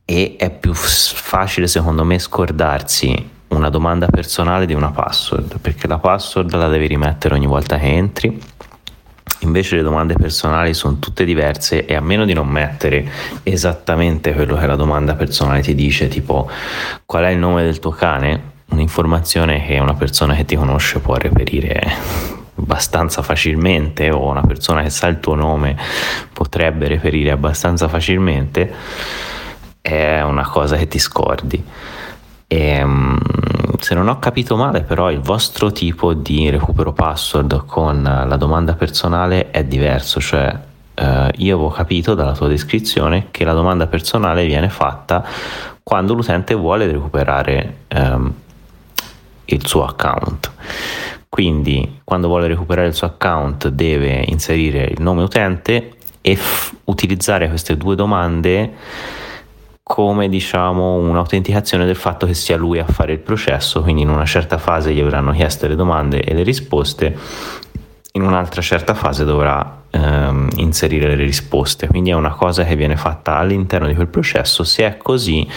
e è più facile secondo me scordarsi una domanda personale di una password, perché la password la devi rimettere ogni volta che entri Invece le domande personali sono tutte diverse e a meno di non mettere esattamente quello che la domanda personale ti dice, tipo qual è il nome del tuo cane, un'informazione che una persona che ti conosce può reperire abbastanza facilmente o una persona che sa il tuo nome potrebbe reperire abbastanza facilmente, è una cosa che ti scordi. E, ehm, se non ho capito male, però, il vostro tipo di recupero password con la domanda personale è diverso, cioè eh, io avevo capito dalla tua descrizione che la domanda personale viene fatta quando l'utente vuole recuperare ehm, il suo account. Quindi quando vuole recuperare il suo account deve inserire il nome utente e f- utilizzare queste due domande come diciamo un'autenticazione del fatto che sia lui a fare il processo, quindi in una certa fase gli avranno chiesto le domande e le risposte, in un'altra certa fase dovrà ehm, inserire le risposte, quindi è una cosa che viene fatta all'interno di quel processo, se è così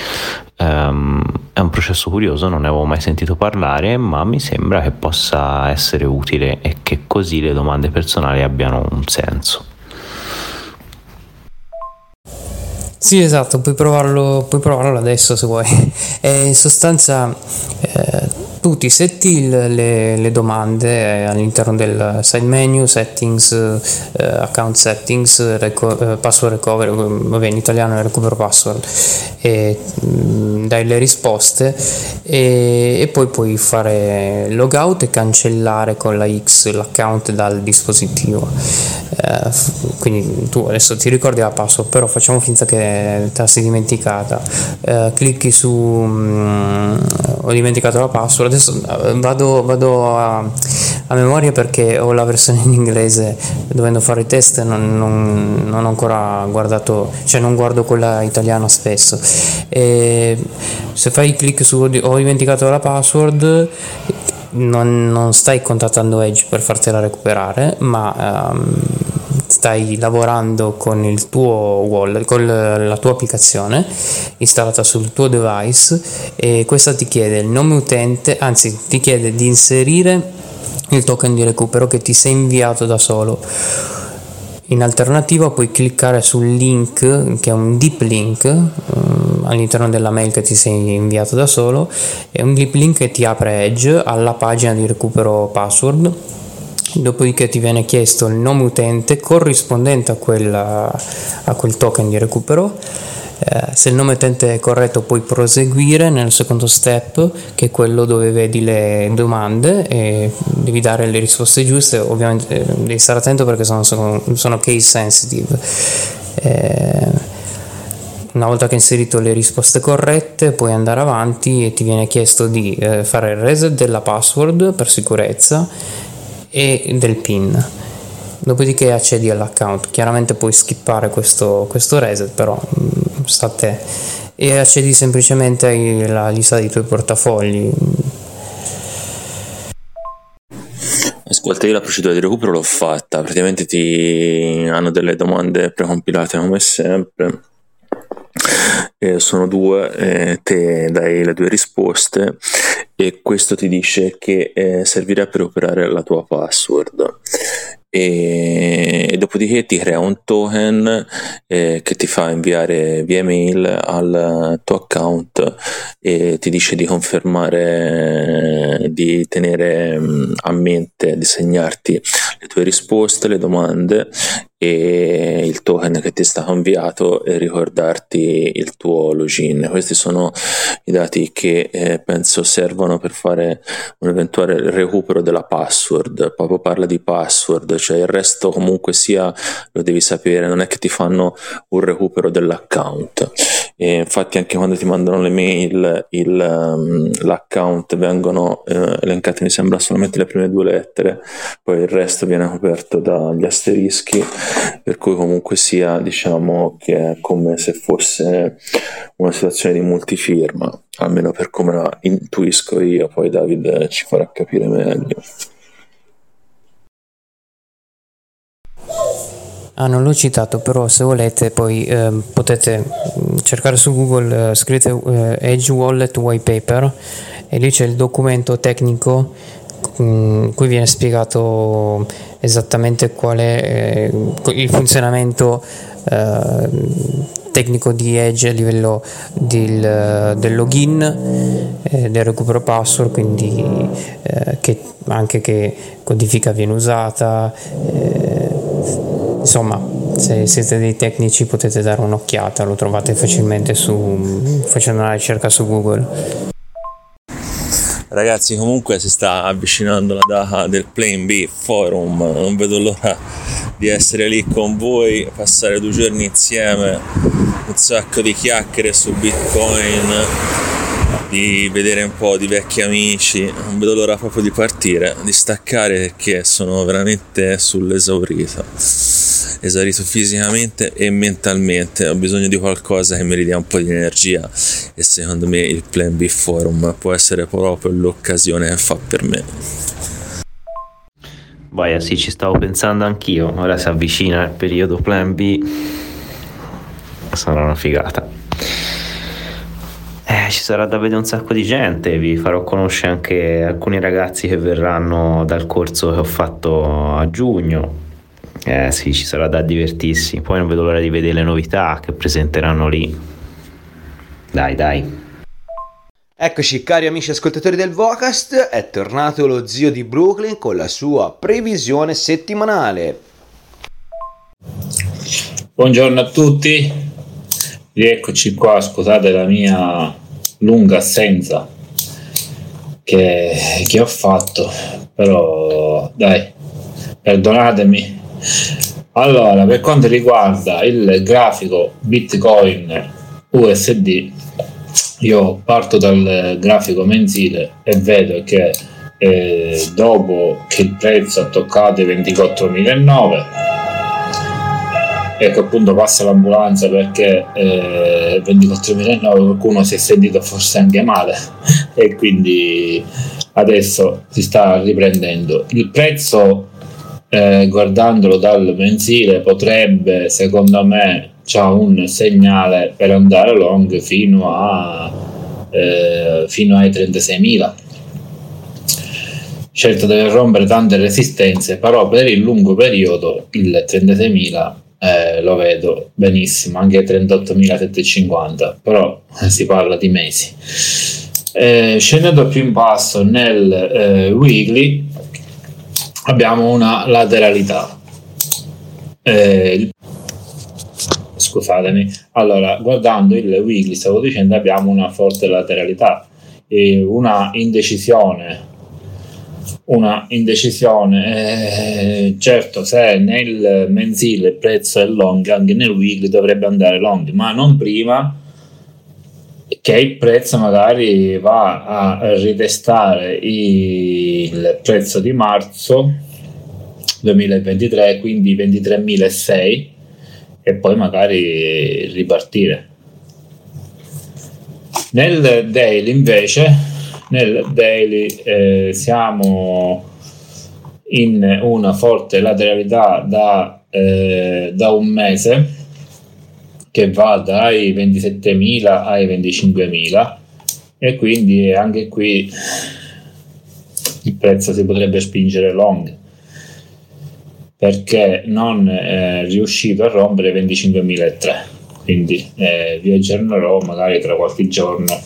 ehm, è un processo curioso, non ne avevo mai sentito parlare, ma mi sembra che possa essere utile e che così le domande personali abbiano un senso. Sì, esatto, puoi provarlo, puoi provarlo adesso se vuoi. E in sostanza eh, tu ti setti le, le, domande all'interno del side menu, settings, eh, account settings, reco- eh, password recovery, vabbè in italiano è recupero password, e mh, mm, dai le risposte e, e, poi puoi fare logout e cancellare con la X l'account dal dispositivo. Eh, quindi tu adesso ti ricordi la password, però facciamo finta che te la sei dimenticata. Eh, clicchi su mh, mm, ho dimenticato la password adesso eh, vado, vado a, a, memoria perché ho la versione in inglese, dovendo fare i test non, non, non ho ancora guardato, cioè non guardo quella italiana spesso. E se fai clic su ho dimenticato la password, non, non, stai contattando Edge per fartela recuperare, ma um, stai lavorando con il tuo wallet, con la tua applicazione installata sul tuo device e questa ti chiede il nome utente, anzi ti chiede di inserire il token di recupero che ti sei inviato da solo. In alternativa puoi cliccare sul link che è un deep link um, all'interno della mail che ti sei inviato da solo, è un deep link che ti apre Edge alla pagina di recupero password dopodiché ti viene chiesto il nome utente corrispondente a, quella, a quel token di recupero. Eh, se il nome utente è corretto puoi proseguire nel secondo step che è quello dove vedi le domande e devi dare le risposte giuste ovviamente eh, devi stare attento perché sono, sono, case sensitive eh, una volta che hai inserito le risposte corrette puoi andare avanti e ti viene chiesto di eh, fare il reset della password per sicurezza e del PIN. Dopodiché accedi all'account. Chiaramente puoi skippare questo, questo reset, però mm, sta a te. E accedi semplicemente alla lista dei tuoi portafogli. Ascolta, io la procedura di recupero l'ho fatta, praticamente ti hanno delle domande precompilate come sempre eh, sono due, eh, te dai le due risposte e questo ti dice che eh, servirà per operare la tua password. E, e dopodiché ti crea un token eh, che ti fa inviare via mail al tuo account e ti dice di confermare di tenere mm, a mente di segnarti le tue risposte le domande e il token che ti è stato inviato e ricordarti il tuo login. Questi sono i dati che eh, penso servono per fare un eventuale recupero della password. Proprio parla di password, cioè il resto comunque sia lo devi sapere, non è che ti fanno un recupero dell'account. E infatti anche quando ti mandano le mail il, um, l'account vengono eh, elencate mi sembra solamente le prime due lettere poi il resto viene coperto dagli asterischi per cui comunque sia diciamo che è come se fosse una situazione di multifirma almeno per come la intuisco io poi David ci farà capire meglio. Ah, non l'ho citato, però se volete poi eh, potete mm, cercare su Google, eh, scrivete eh, Edge Wallet White Paper e lì c'è il documento tecnico in cui viene spiegato esattamente è eh, il funzionamento eh, tecnico di Edge a livello del, del login, eh, del recupero password, quindi eh, che anche che codifica viene usata. Eh, insomma, se siete dei tecnici potete dare un'occhiata, lo trovate facilmente su, facendo una ricerca su Google. Ragazzi, comunque si sta avvicinando la data del Plane B Forum. Non vedo l'ora di essere lì con voi, passare due giorni insieme, un sacco di chiacchiere su Bitcoin, di vedere un po' di vecchi amici. Non vedo l'ora proprio di partire, di staccare perché sono veramente sull'esaurito esaurito fisicamente e mentalmente, ho bisogno di qualcosa che mi ridia un po' di energia e secondo me il Plan B Forum può essere proprio l'occasione che fa per me. Boia, sì, ci stavo pensando anch'io, ora si avvicina il periodo Plan B, sarà una figata. Eh, ci sarà da vedere un sacco di gente, vi farò conoscere anche alcuni ragazzi che verranno dal corso che ho fatto a giugno eh sì, ci sarà da divertirsi. Poi non vedo l'ora di vedere le novità che presenteranno lì. Dai, dai. Eccoci cari amici ascoltatori del Vocast, è tornato lo zio di Brooklyn con la sua previsione settimanale. Buongiorno a tutti, rieccoci qua, scusate la mia lunga assenza che, che ho fatto, però dai, perdonatemi. Allora, per quanto riguarda il grafico Bitcoin USD, io parto dal grafico mensile e vedo che eh, dopo che il prezzo ha toccato i 24.009 ecco appunto passa l'ambulanza perché eh, 24.009 qualcuno si è sentito forse anche male e quindi adesso si sta riprendendo. Il prezzo eh, guardandolo dal mensile potrebbe secondo me c'ha un segnale per andare long fino, a, eh, fino ai 36.000 certo deve rompere tante resistenze però per il lungo periodo il 36.000 eh, lo vedo benissimo anche 38.750 però si parla di mesi eh, scendendo più in basso nel eh, weekly abbiamo una lateralità. Eh, scusatemi, allora guardando il weekly, stavo dicendo, abbiamo una forte lateralità e una indecisione. Una indecisione, eh, certo, se nel mensile il prezzo è long, anche nel weekly dovrebbe andare long, ma non prima che il prezzo magari va a ritestare il prezzo di marzo 2023 quindi 23.006 e poi magari ripartire. Nel daily invece nel daily eh, siamo in una forte lateralità da, eh, da un mese che va dai 27.000 ai 25.000 e quindi anche qui il prezzo si potrebbe spingere long perché non è riuscito a rompere 25.003 quindi eh, vi aggiornerò magari tra qualche giorno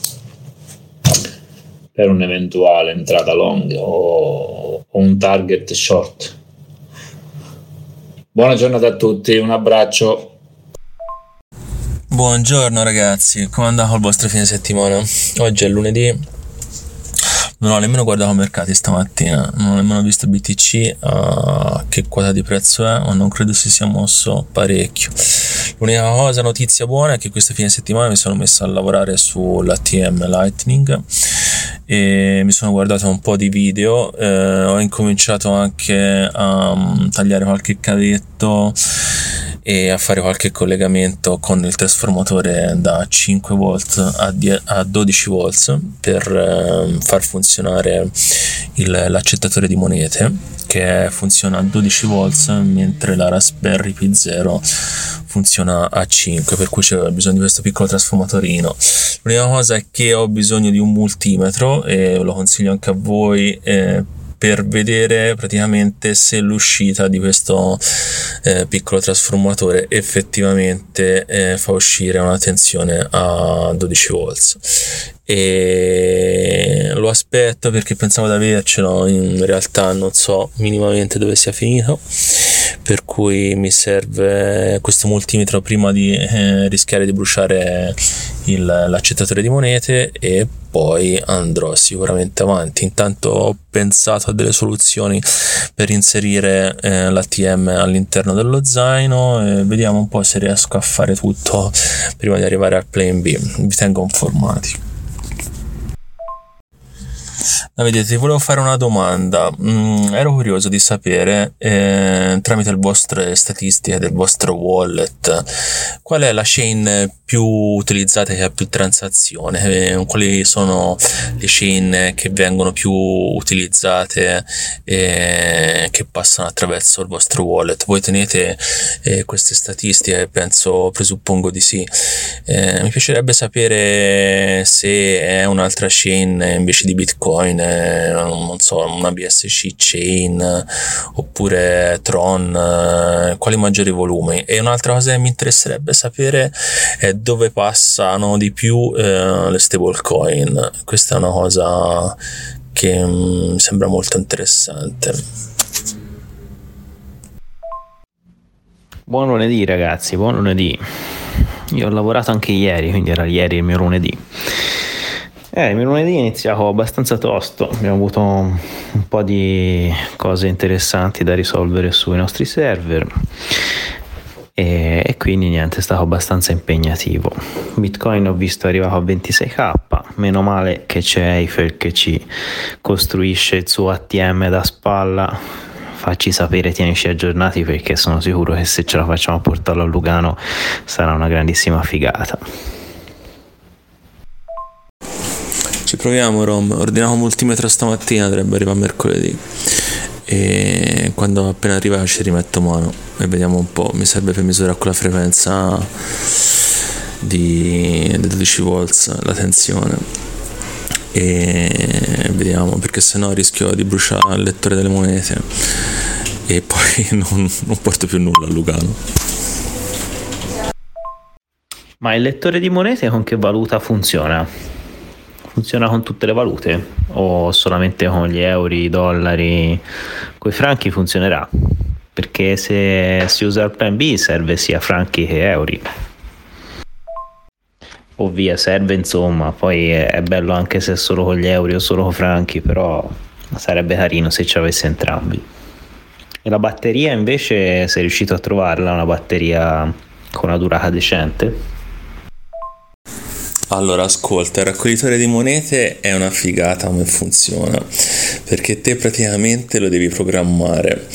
per un'eventuale entrata long o, o un target short. Buona giornata a tutti un abbraccio. Buongiorno ragazzi, come è andato il vostro fine settimana? Oggi è lunedì, non ho nemmeno guardato i mercati stamattina, non ho nemmeno visto BTC uh, che quota di prezzo è, ma non credo si sia mosso parecchio. L'unica cosa, notizia buona, è che questo fine settimana mi sono messo a lavorare sull'ATM Lightning e mi sono guardato un po' di video, eh, ho incominciato anche a um, tagliare qualche cavetto e a fare qualche collegamento con il trasformatore da 5 volt a, 10, a 12 volt per eh, far funzionare il, l'accettatore di monete che funziona a 12 volt mentre la Raspberry Pi 0 funziona a 5 per cui c'è bisogno di questo piccolo trasformatorino. L'unica cosa è che ho bisogno di un multimetro e lo consiglio anche a voi eh, per vedere praticamente se l'uscita di questo eh, piccolo trasformatore effettivamente eh, fa uscire una tensione a 12 volts. E lo aspetto perché pensavo di avercelo in realtà non so minimamente dove sia finito per cui mi serve questo multimetro prima di eh, rischiare di bruciare il, l'accettatore di monete e poi andrò sicuramente avanti. Intanto ho pensato a delle soluzioni per inserire eh, l'ATM all'interno dello zaino e vediamo un po' se riesco a fare tutto prima di arrivare al plan B. Vi tengo informati. No, vedete, volevo fare una domanda. Mm, ero curioso di sapere, eh, tramite le vostre statistiche del vostro wallet, qual è la chain più utilizzata che ha più transazioni? Eh, quali sono le chain che vengono più utilizzate e che passano attraverso il vostro wallet? Voi tenete eh, queste statistiche? Penso, presuppongo di sì. Eh, mi piacerebbe sapere se è un'altra chain invece di Bitcoin non so, una BSC Chain oppure Tron, eh, quali maggiori volumi. E un'altra cosa che mi interesserebbe sapere è dove passano di più eh, le stablecoin. Questa è una cosa che mi mm, sembra molto interessante. Buon lunedì ragazzi, buon lunedì. Io ho lavorato anche ieri, quindi era ieri il mio lunedì. Eh, il lunedì è iniziato abbastanza tosto, abbiamo avuto un, po' di cose interessanti da risolvere sui nostri server e, e, quindi niente, è stato abbastanza impegnativo. Bitcoin ho visto arrivato a 26k, meno male che c'è Eiffel che ci costruisce il suo ATM da spalla. Facci sapere, tienici aggiornati perché sono sicuro che se ce la facciamo portarlo a Lugano sarà una grandissima figata. Proviamo Rom, ordiniamo multimetro stamattina, dovrebbe arrivare mercoledì. E quando appena arriva ci rimetto mano e vediamo un po'. Mi serve per misurare con la frequenza di 12 volts la tensione. E vediamo perché sennò rischio di bruciare il lettore delle monete e poi non, non porto più nulla a Lugano. Ma il lettore di monete con che valuta funziona? Funziona con tutte le valute o solamente con gli euro, i dollari? Con i franchi funzionerà perché se si usa il plan B serve sia franchi che euro. O via serve insomma, poi è bello anche se è solo con gli euro o solo con franchi, però sarebbe carino se ci avesse entrambi. E la batteria invece sei riuscito a trovarla, una batteria con una durata decente? Allora, ascolta, il raccoglitore di monete è una figata come funziona, perché te praticamente lo devi programmare.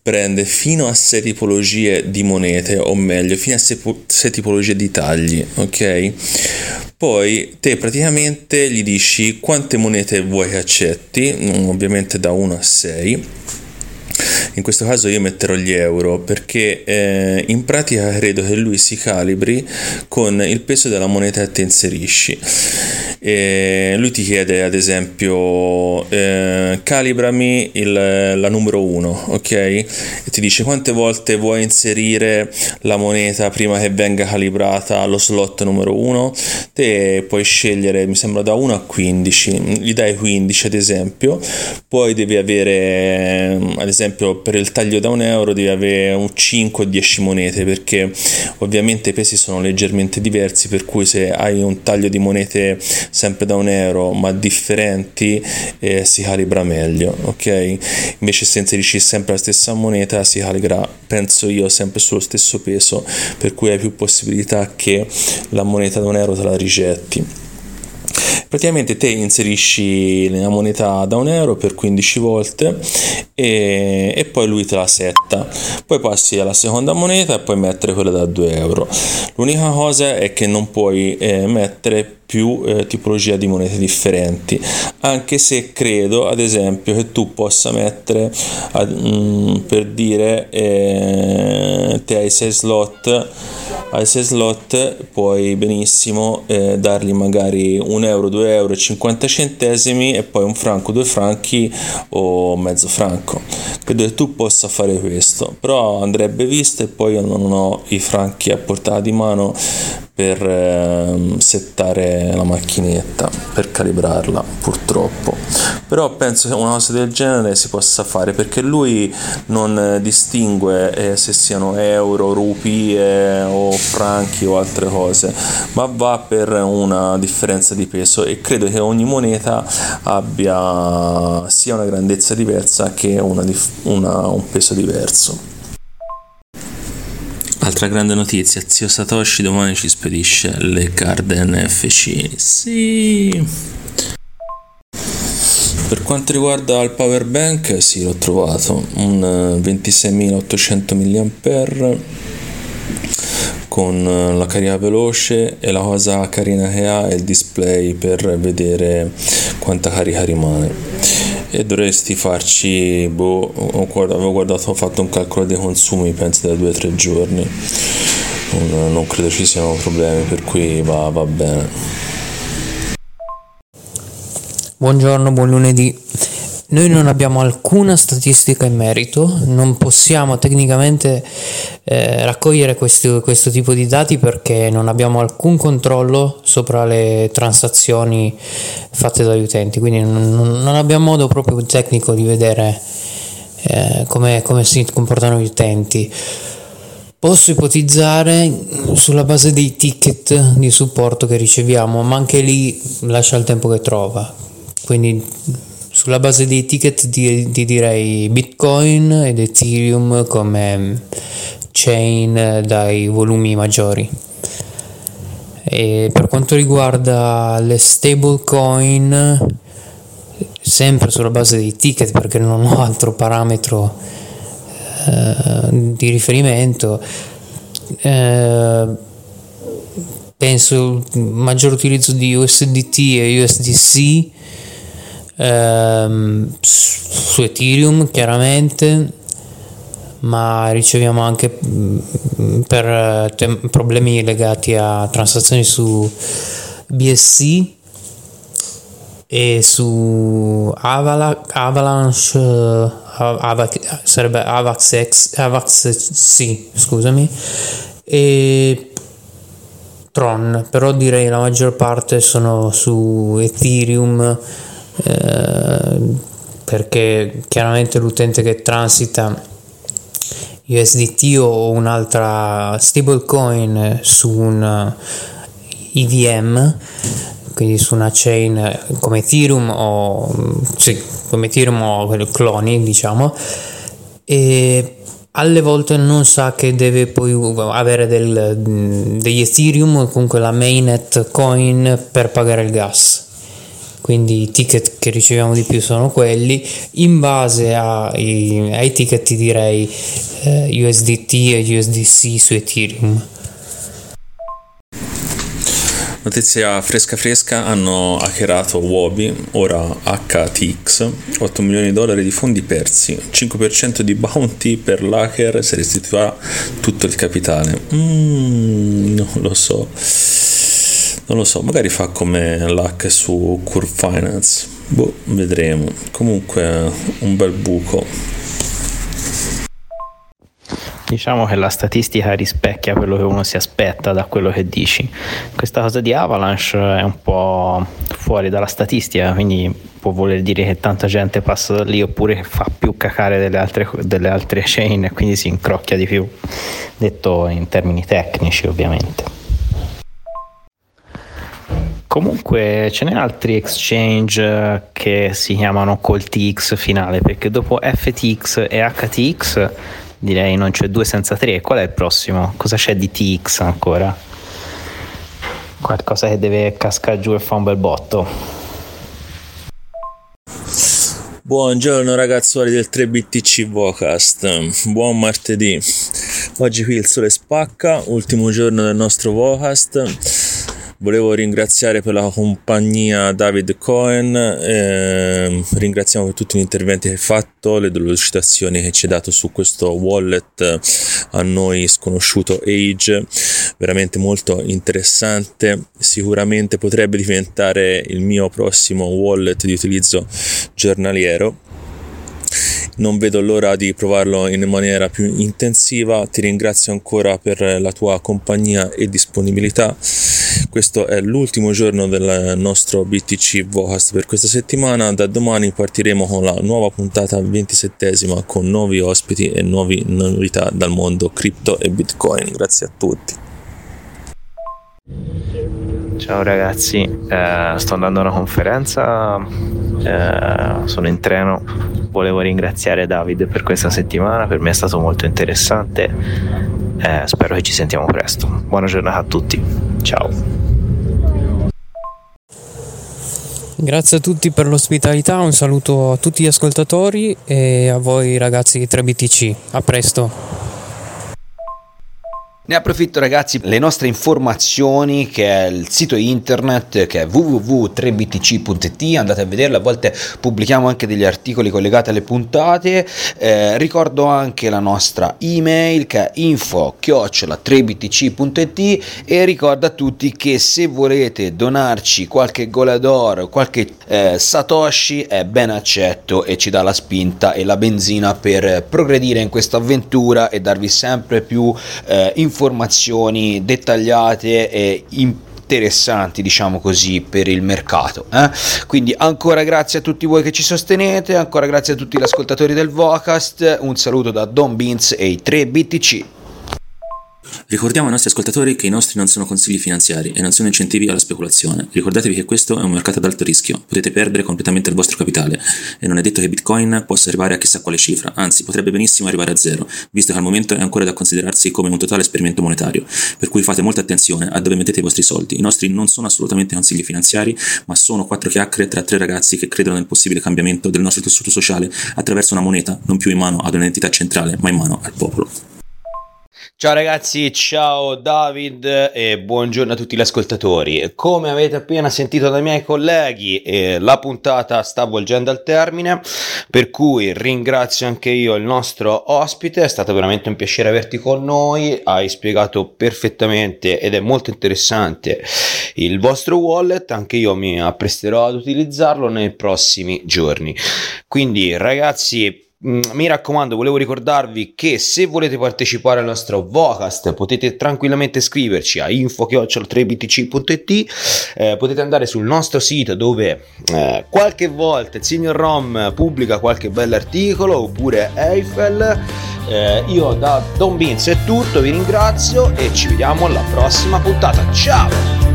Prende fino a 6 tipologie di monete, o meglio, fino a 6 tipologie di tagli, ok? Poi te praticamente gli dici quante monete vuoi che accetti, ovviamente da 1 a 6 in questo caso io metterò gli euro perché eh, in pratica credo che lui si calibri con il peso della moneta che ti inserisci. E lui ti chiede ad esempio eh, calibrami il, la numero 1 ok? E ti dice quante volte vuoi inserire la moneta prima che venga calibrata allo slot numero 1 te puoi scegliere mi sembra da 1 a 15 gli dai 15 ad esempio. Poi devi avere ad esempio per il taglio da un euro devi avere un 5 o 10 monete perché ovviamente i pesi sono leggermente diversi per cui se hai un taglio di monete sempre da un euro ma differenti eh, si calibra meglio ok? Invece se inserisci sempre la stessa moneta si calibra penso io sempre sullo stesso peso per cui hai più possibilità che la moneta da un euro te la rigetti praticamente te inserisci la moneta da un euro per 15 volte e, e, poi lui te la setta. Poi passi alla seconda moneta e puoi mettere quella da 2 euro. L'unica cosa è che non puoi eh, mettere più eh, tipologia di monete differenti anche se credo ad esempio che tu possa mettere ad, mm, per dire eh, te hai 6 slot ai 6 slot puoi benissimo eh, dargli magari 1 euro 2 euro 50 centesimi e poi un franco 2 franchi o mezzo franco. Credo che tu possa fare questo però andrebbe visto e poi io non ho i franchi a portata di mano per eh, settare la macchinetta, per calibrarla purtroppo. Però penso che una cosa del genere si possa fare perché lui non distingue eh, se siano euro, rupie o franchi o altre cose, ma va per una differenza di peso e credo che ogni moneta abbia sia una grandezza diversa che una, una, un peso diverso. Altra grande notizia, zio Satoshi domani ci spedisce le card NFC. Sì. Per quanto riguarda il power bank, sì, l'ho trovato, un 26.800 mAh con la carica veloce e la cosa carina che ha è il display per vedere quanta carica rimane e dovresti farci boh, avevo guardato ho fatto un calcolo dei consumi penso da due o tre giorni. Non, non, credo ci siano problemi per cui va, va bene. Buongiorno buon lunedì noi non abbiamo alcuna statistica in merito, non possiamo tecnicamente eh, raccogliere questo, questo, tipo di dati perché non abbiamo alcun controllo sopra le transazioni fatte dagli utenti, quindi non, non abbiamo modo proprio tecnico di vedere eh, come, come si comportano gli utenti. Posso ipotizzare sulla base dei ticket di supporto che riceviamo, ma anche lì lascia il tempo che trova. Quindi sulla base dei ticket ti, ti direi Bitcoin ed Ethereum come chain dai volumi maggiori. E per quanto riguarda le stablecoin, sempre sulla base dei ticket perché non ho altro parametro eh, di riferimento, eh, penso maggior utilizzo di USDT e USDC ehm, su Ethereum chiaramente ma riceviamo anche mm, per eh, tem- problemi legati a transazioni su BSC e su Avala- Avalanche uh, Avac- sarebbe Avax X Avax sì scusami e Tron però direi la maggior parte sono su Ethereum eh, perché chiaramente l'utente che transita USDT o un'altra stablecoin su un EVM quindi su una chain come Ethereum o sì, come Ethereum o cloni diciamo e alle volte non sa che deve poi avere del, degli Ethereum comunque la mainnet coin per pagare il gas quindi i ticket che riceviamo di più sono quelli. In base ai, ai ticket ti direi eh, USDT e USDC su Ethereum. Notizia fresca fresca, hanno hackerato Wobi, ora HTX, 8 milioni di dollari di fondi persi, 5% di bounty per l'hacker. Se restituirà tutto il capitale. Mm, non lo so non lo so, magari fa come l'hack su Curve Finance. Boh, vedremo. Comunque un bel buco. Diciamo che la statistica rispecchia quello che uno si aspetta da quello che dici. Questa cosa di Avalanche è un po' fuori dalla statistica, quindi può voler dire che tanta gente passa da lì oppure che fa più cacare delle altre, delle altre chain e quindi si incrocchia di più, detto in termini tecnici ovviamente. Comunque ce n'è altri exchange eh, che si chiamano col TX finale perché dopo FTX e HTX direi non c'è due senza tre. Qual è il prossimo? Cosa c'è di TX ancora? Qualcosa che deve cascare giù e fa un bel botto. Buongiorno ragazzuoli del 3BTC Vocast, buon martedì. Oggi qui il sole spacca, ultimo giorno del nostro Vocast Volevo ringraziare per la compagnia David Cohen, eh, ringraziamo per tutti gli interventi che hai fatto, le delucidazioni che ci hai dato su questo wallet a noi sconosciuto Age, veramente molto interessante, sicuramente potrebbe diventare il mio prossimo wallet di utilizzo giornaliero non vedo l'ora di provarlo in maniera più intensiva. Ti ringrazio ancora per la tua compagnia e disponibilità. Questo è l'ultimo giorno del nostro BTC Vocast per questa settimana. Da domani partiremo con la nuova puntata 27 con nuovi ospiti e nuove novità dal mondo cripto e bitcoin. Grazie a tutti. Ciao ragazzi, eh, sto andando a una conferenza, eh, sono in treno, volevo ringraziare David per questa settimana, per me è stato molto interessante, eh, spero che ci sentiamo presto. Buona giornata a tutti, ciao. Grazie a tutti per l'ospitalità, un saluto a tutti gli ascoltatori e a voi ragazzi di 3BTC. A presto. Ne approfitto ragazzi, le nostre informazioni che è il sito internet che è www.3btc.it, andate a vederlo, a volte pubblichiamo anche degli articoli collegati alle puntate, eh, ricordo anche la nostra email che è info-3btc.it e ricordo a tutti che se volete donarci qualche golador, qualche eh, satoshi è ben accetto e ci dà la spinta e la benzina per progredire in questa avventura e darvi sempre più eh, informazioni informazioni dettagliate e interessanti, diciamo così, per il mercato. Eh? Quindi ancora grazie a tutti voi che ci sostenete, ancora grazie a tutti gli ascoltatori del Vocast, un saluto da Don Beans e i 3 BTC. Ricordiamo ai nostri ascoltatori che i nostri non sono consigli finanziari e non sono incentivi alla speculazione. Ricordatevi che questo è un mercato ad alto rischio, potete perdere completamente il vostro capitale e non è detto che Bitcoin possa arrivare a chissà quale cifra, anzi potrebbe benissimo arrivare a zero, visto che al momento è ancora da considerarsi come un totale esperimento monetario, per cui fate molta attenzione a dove mettete i vostri soldi. I nostri non sono assolutamente consigli finanziari, ma sono quattro chiacchiere tra tre ragazzi che credono nel possibile cambiamento del nostro tessuto sociale attraverso una moneta non più in mano ad un'entità centrale, ma in mano al popolo. Ciao ragazzi, ciao David e buongiorno a tutti gli ascoltatori. Come avete appena sentito dai miei colleghi, eh, la puntata sta volgendo al termine, per cui ringrazio anche io il nostro ospite, è stato veramente un piacere averti con noi, hai spiegato perfettamente ed è molto interessante il vostro wallet, anche io mi appresterò ad utilizzarlo nei prossimi giorni. Quindi ragazzi, mi raccomando, volevo ricordarvi che se volete partecipare al nostro Vocast potete tranquillamente scriverci a info-3btc.it eh, potete andare sul nostro sito dove eh, qualche volta il signor Rom pubblica qualche bell'articolo oppure Eiffel eh, io da Don Beans è tutto, vi ringrazio e ci vediamo alla prossima puntata, ciao!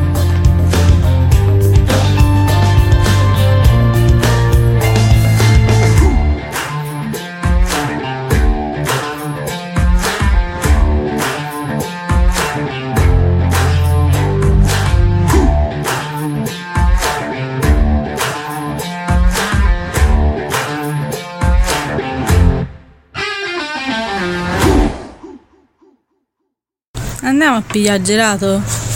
A pigliare gelato?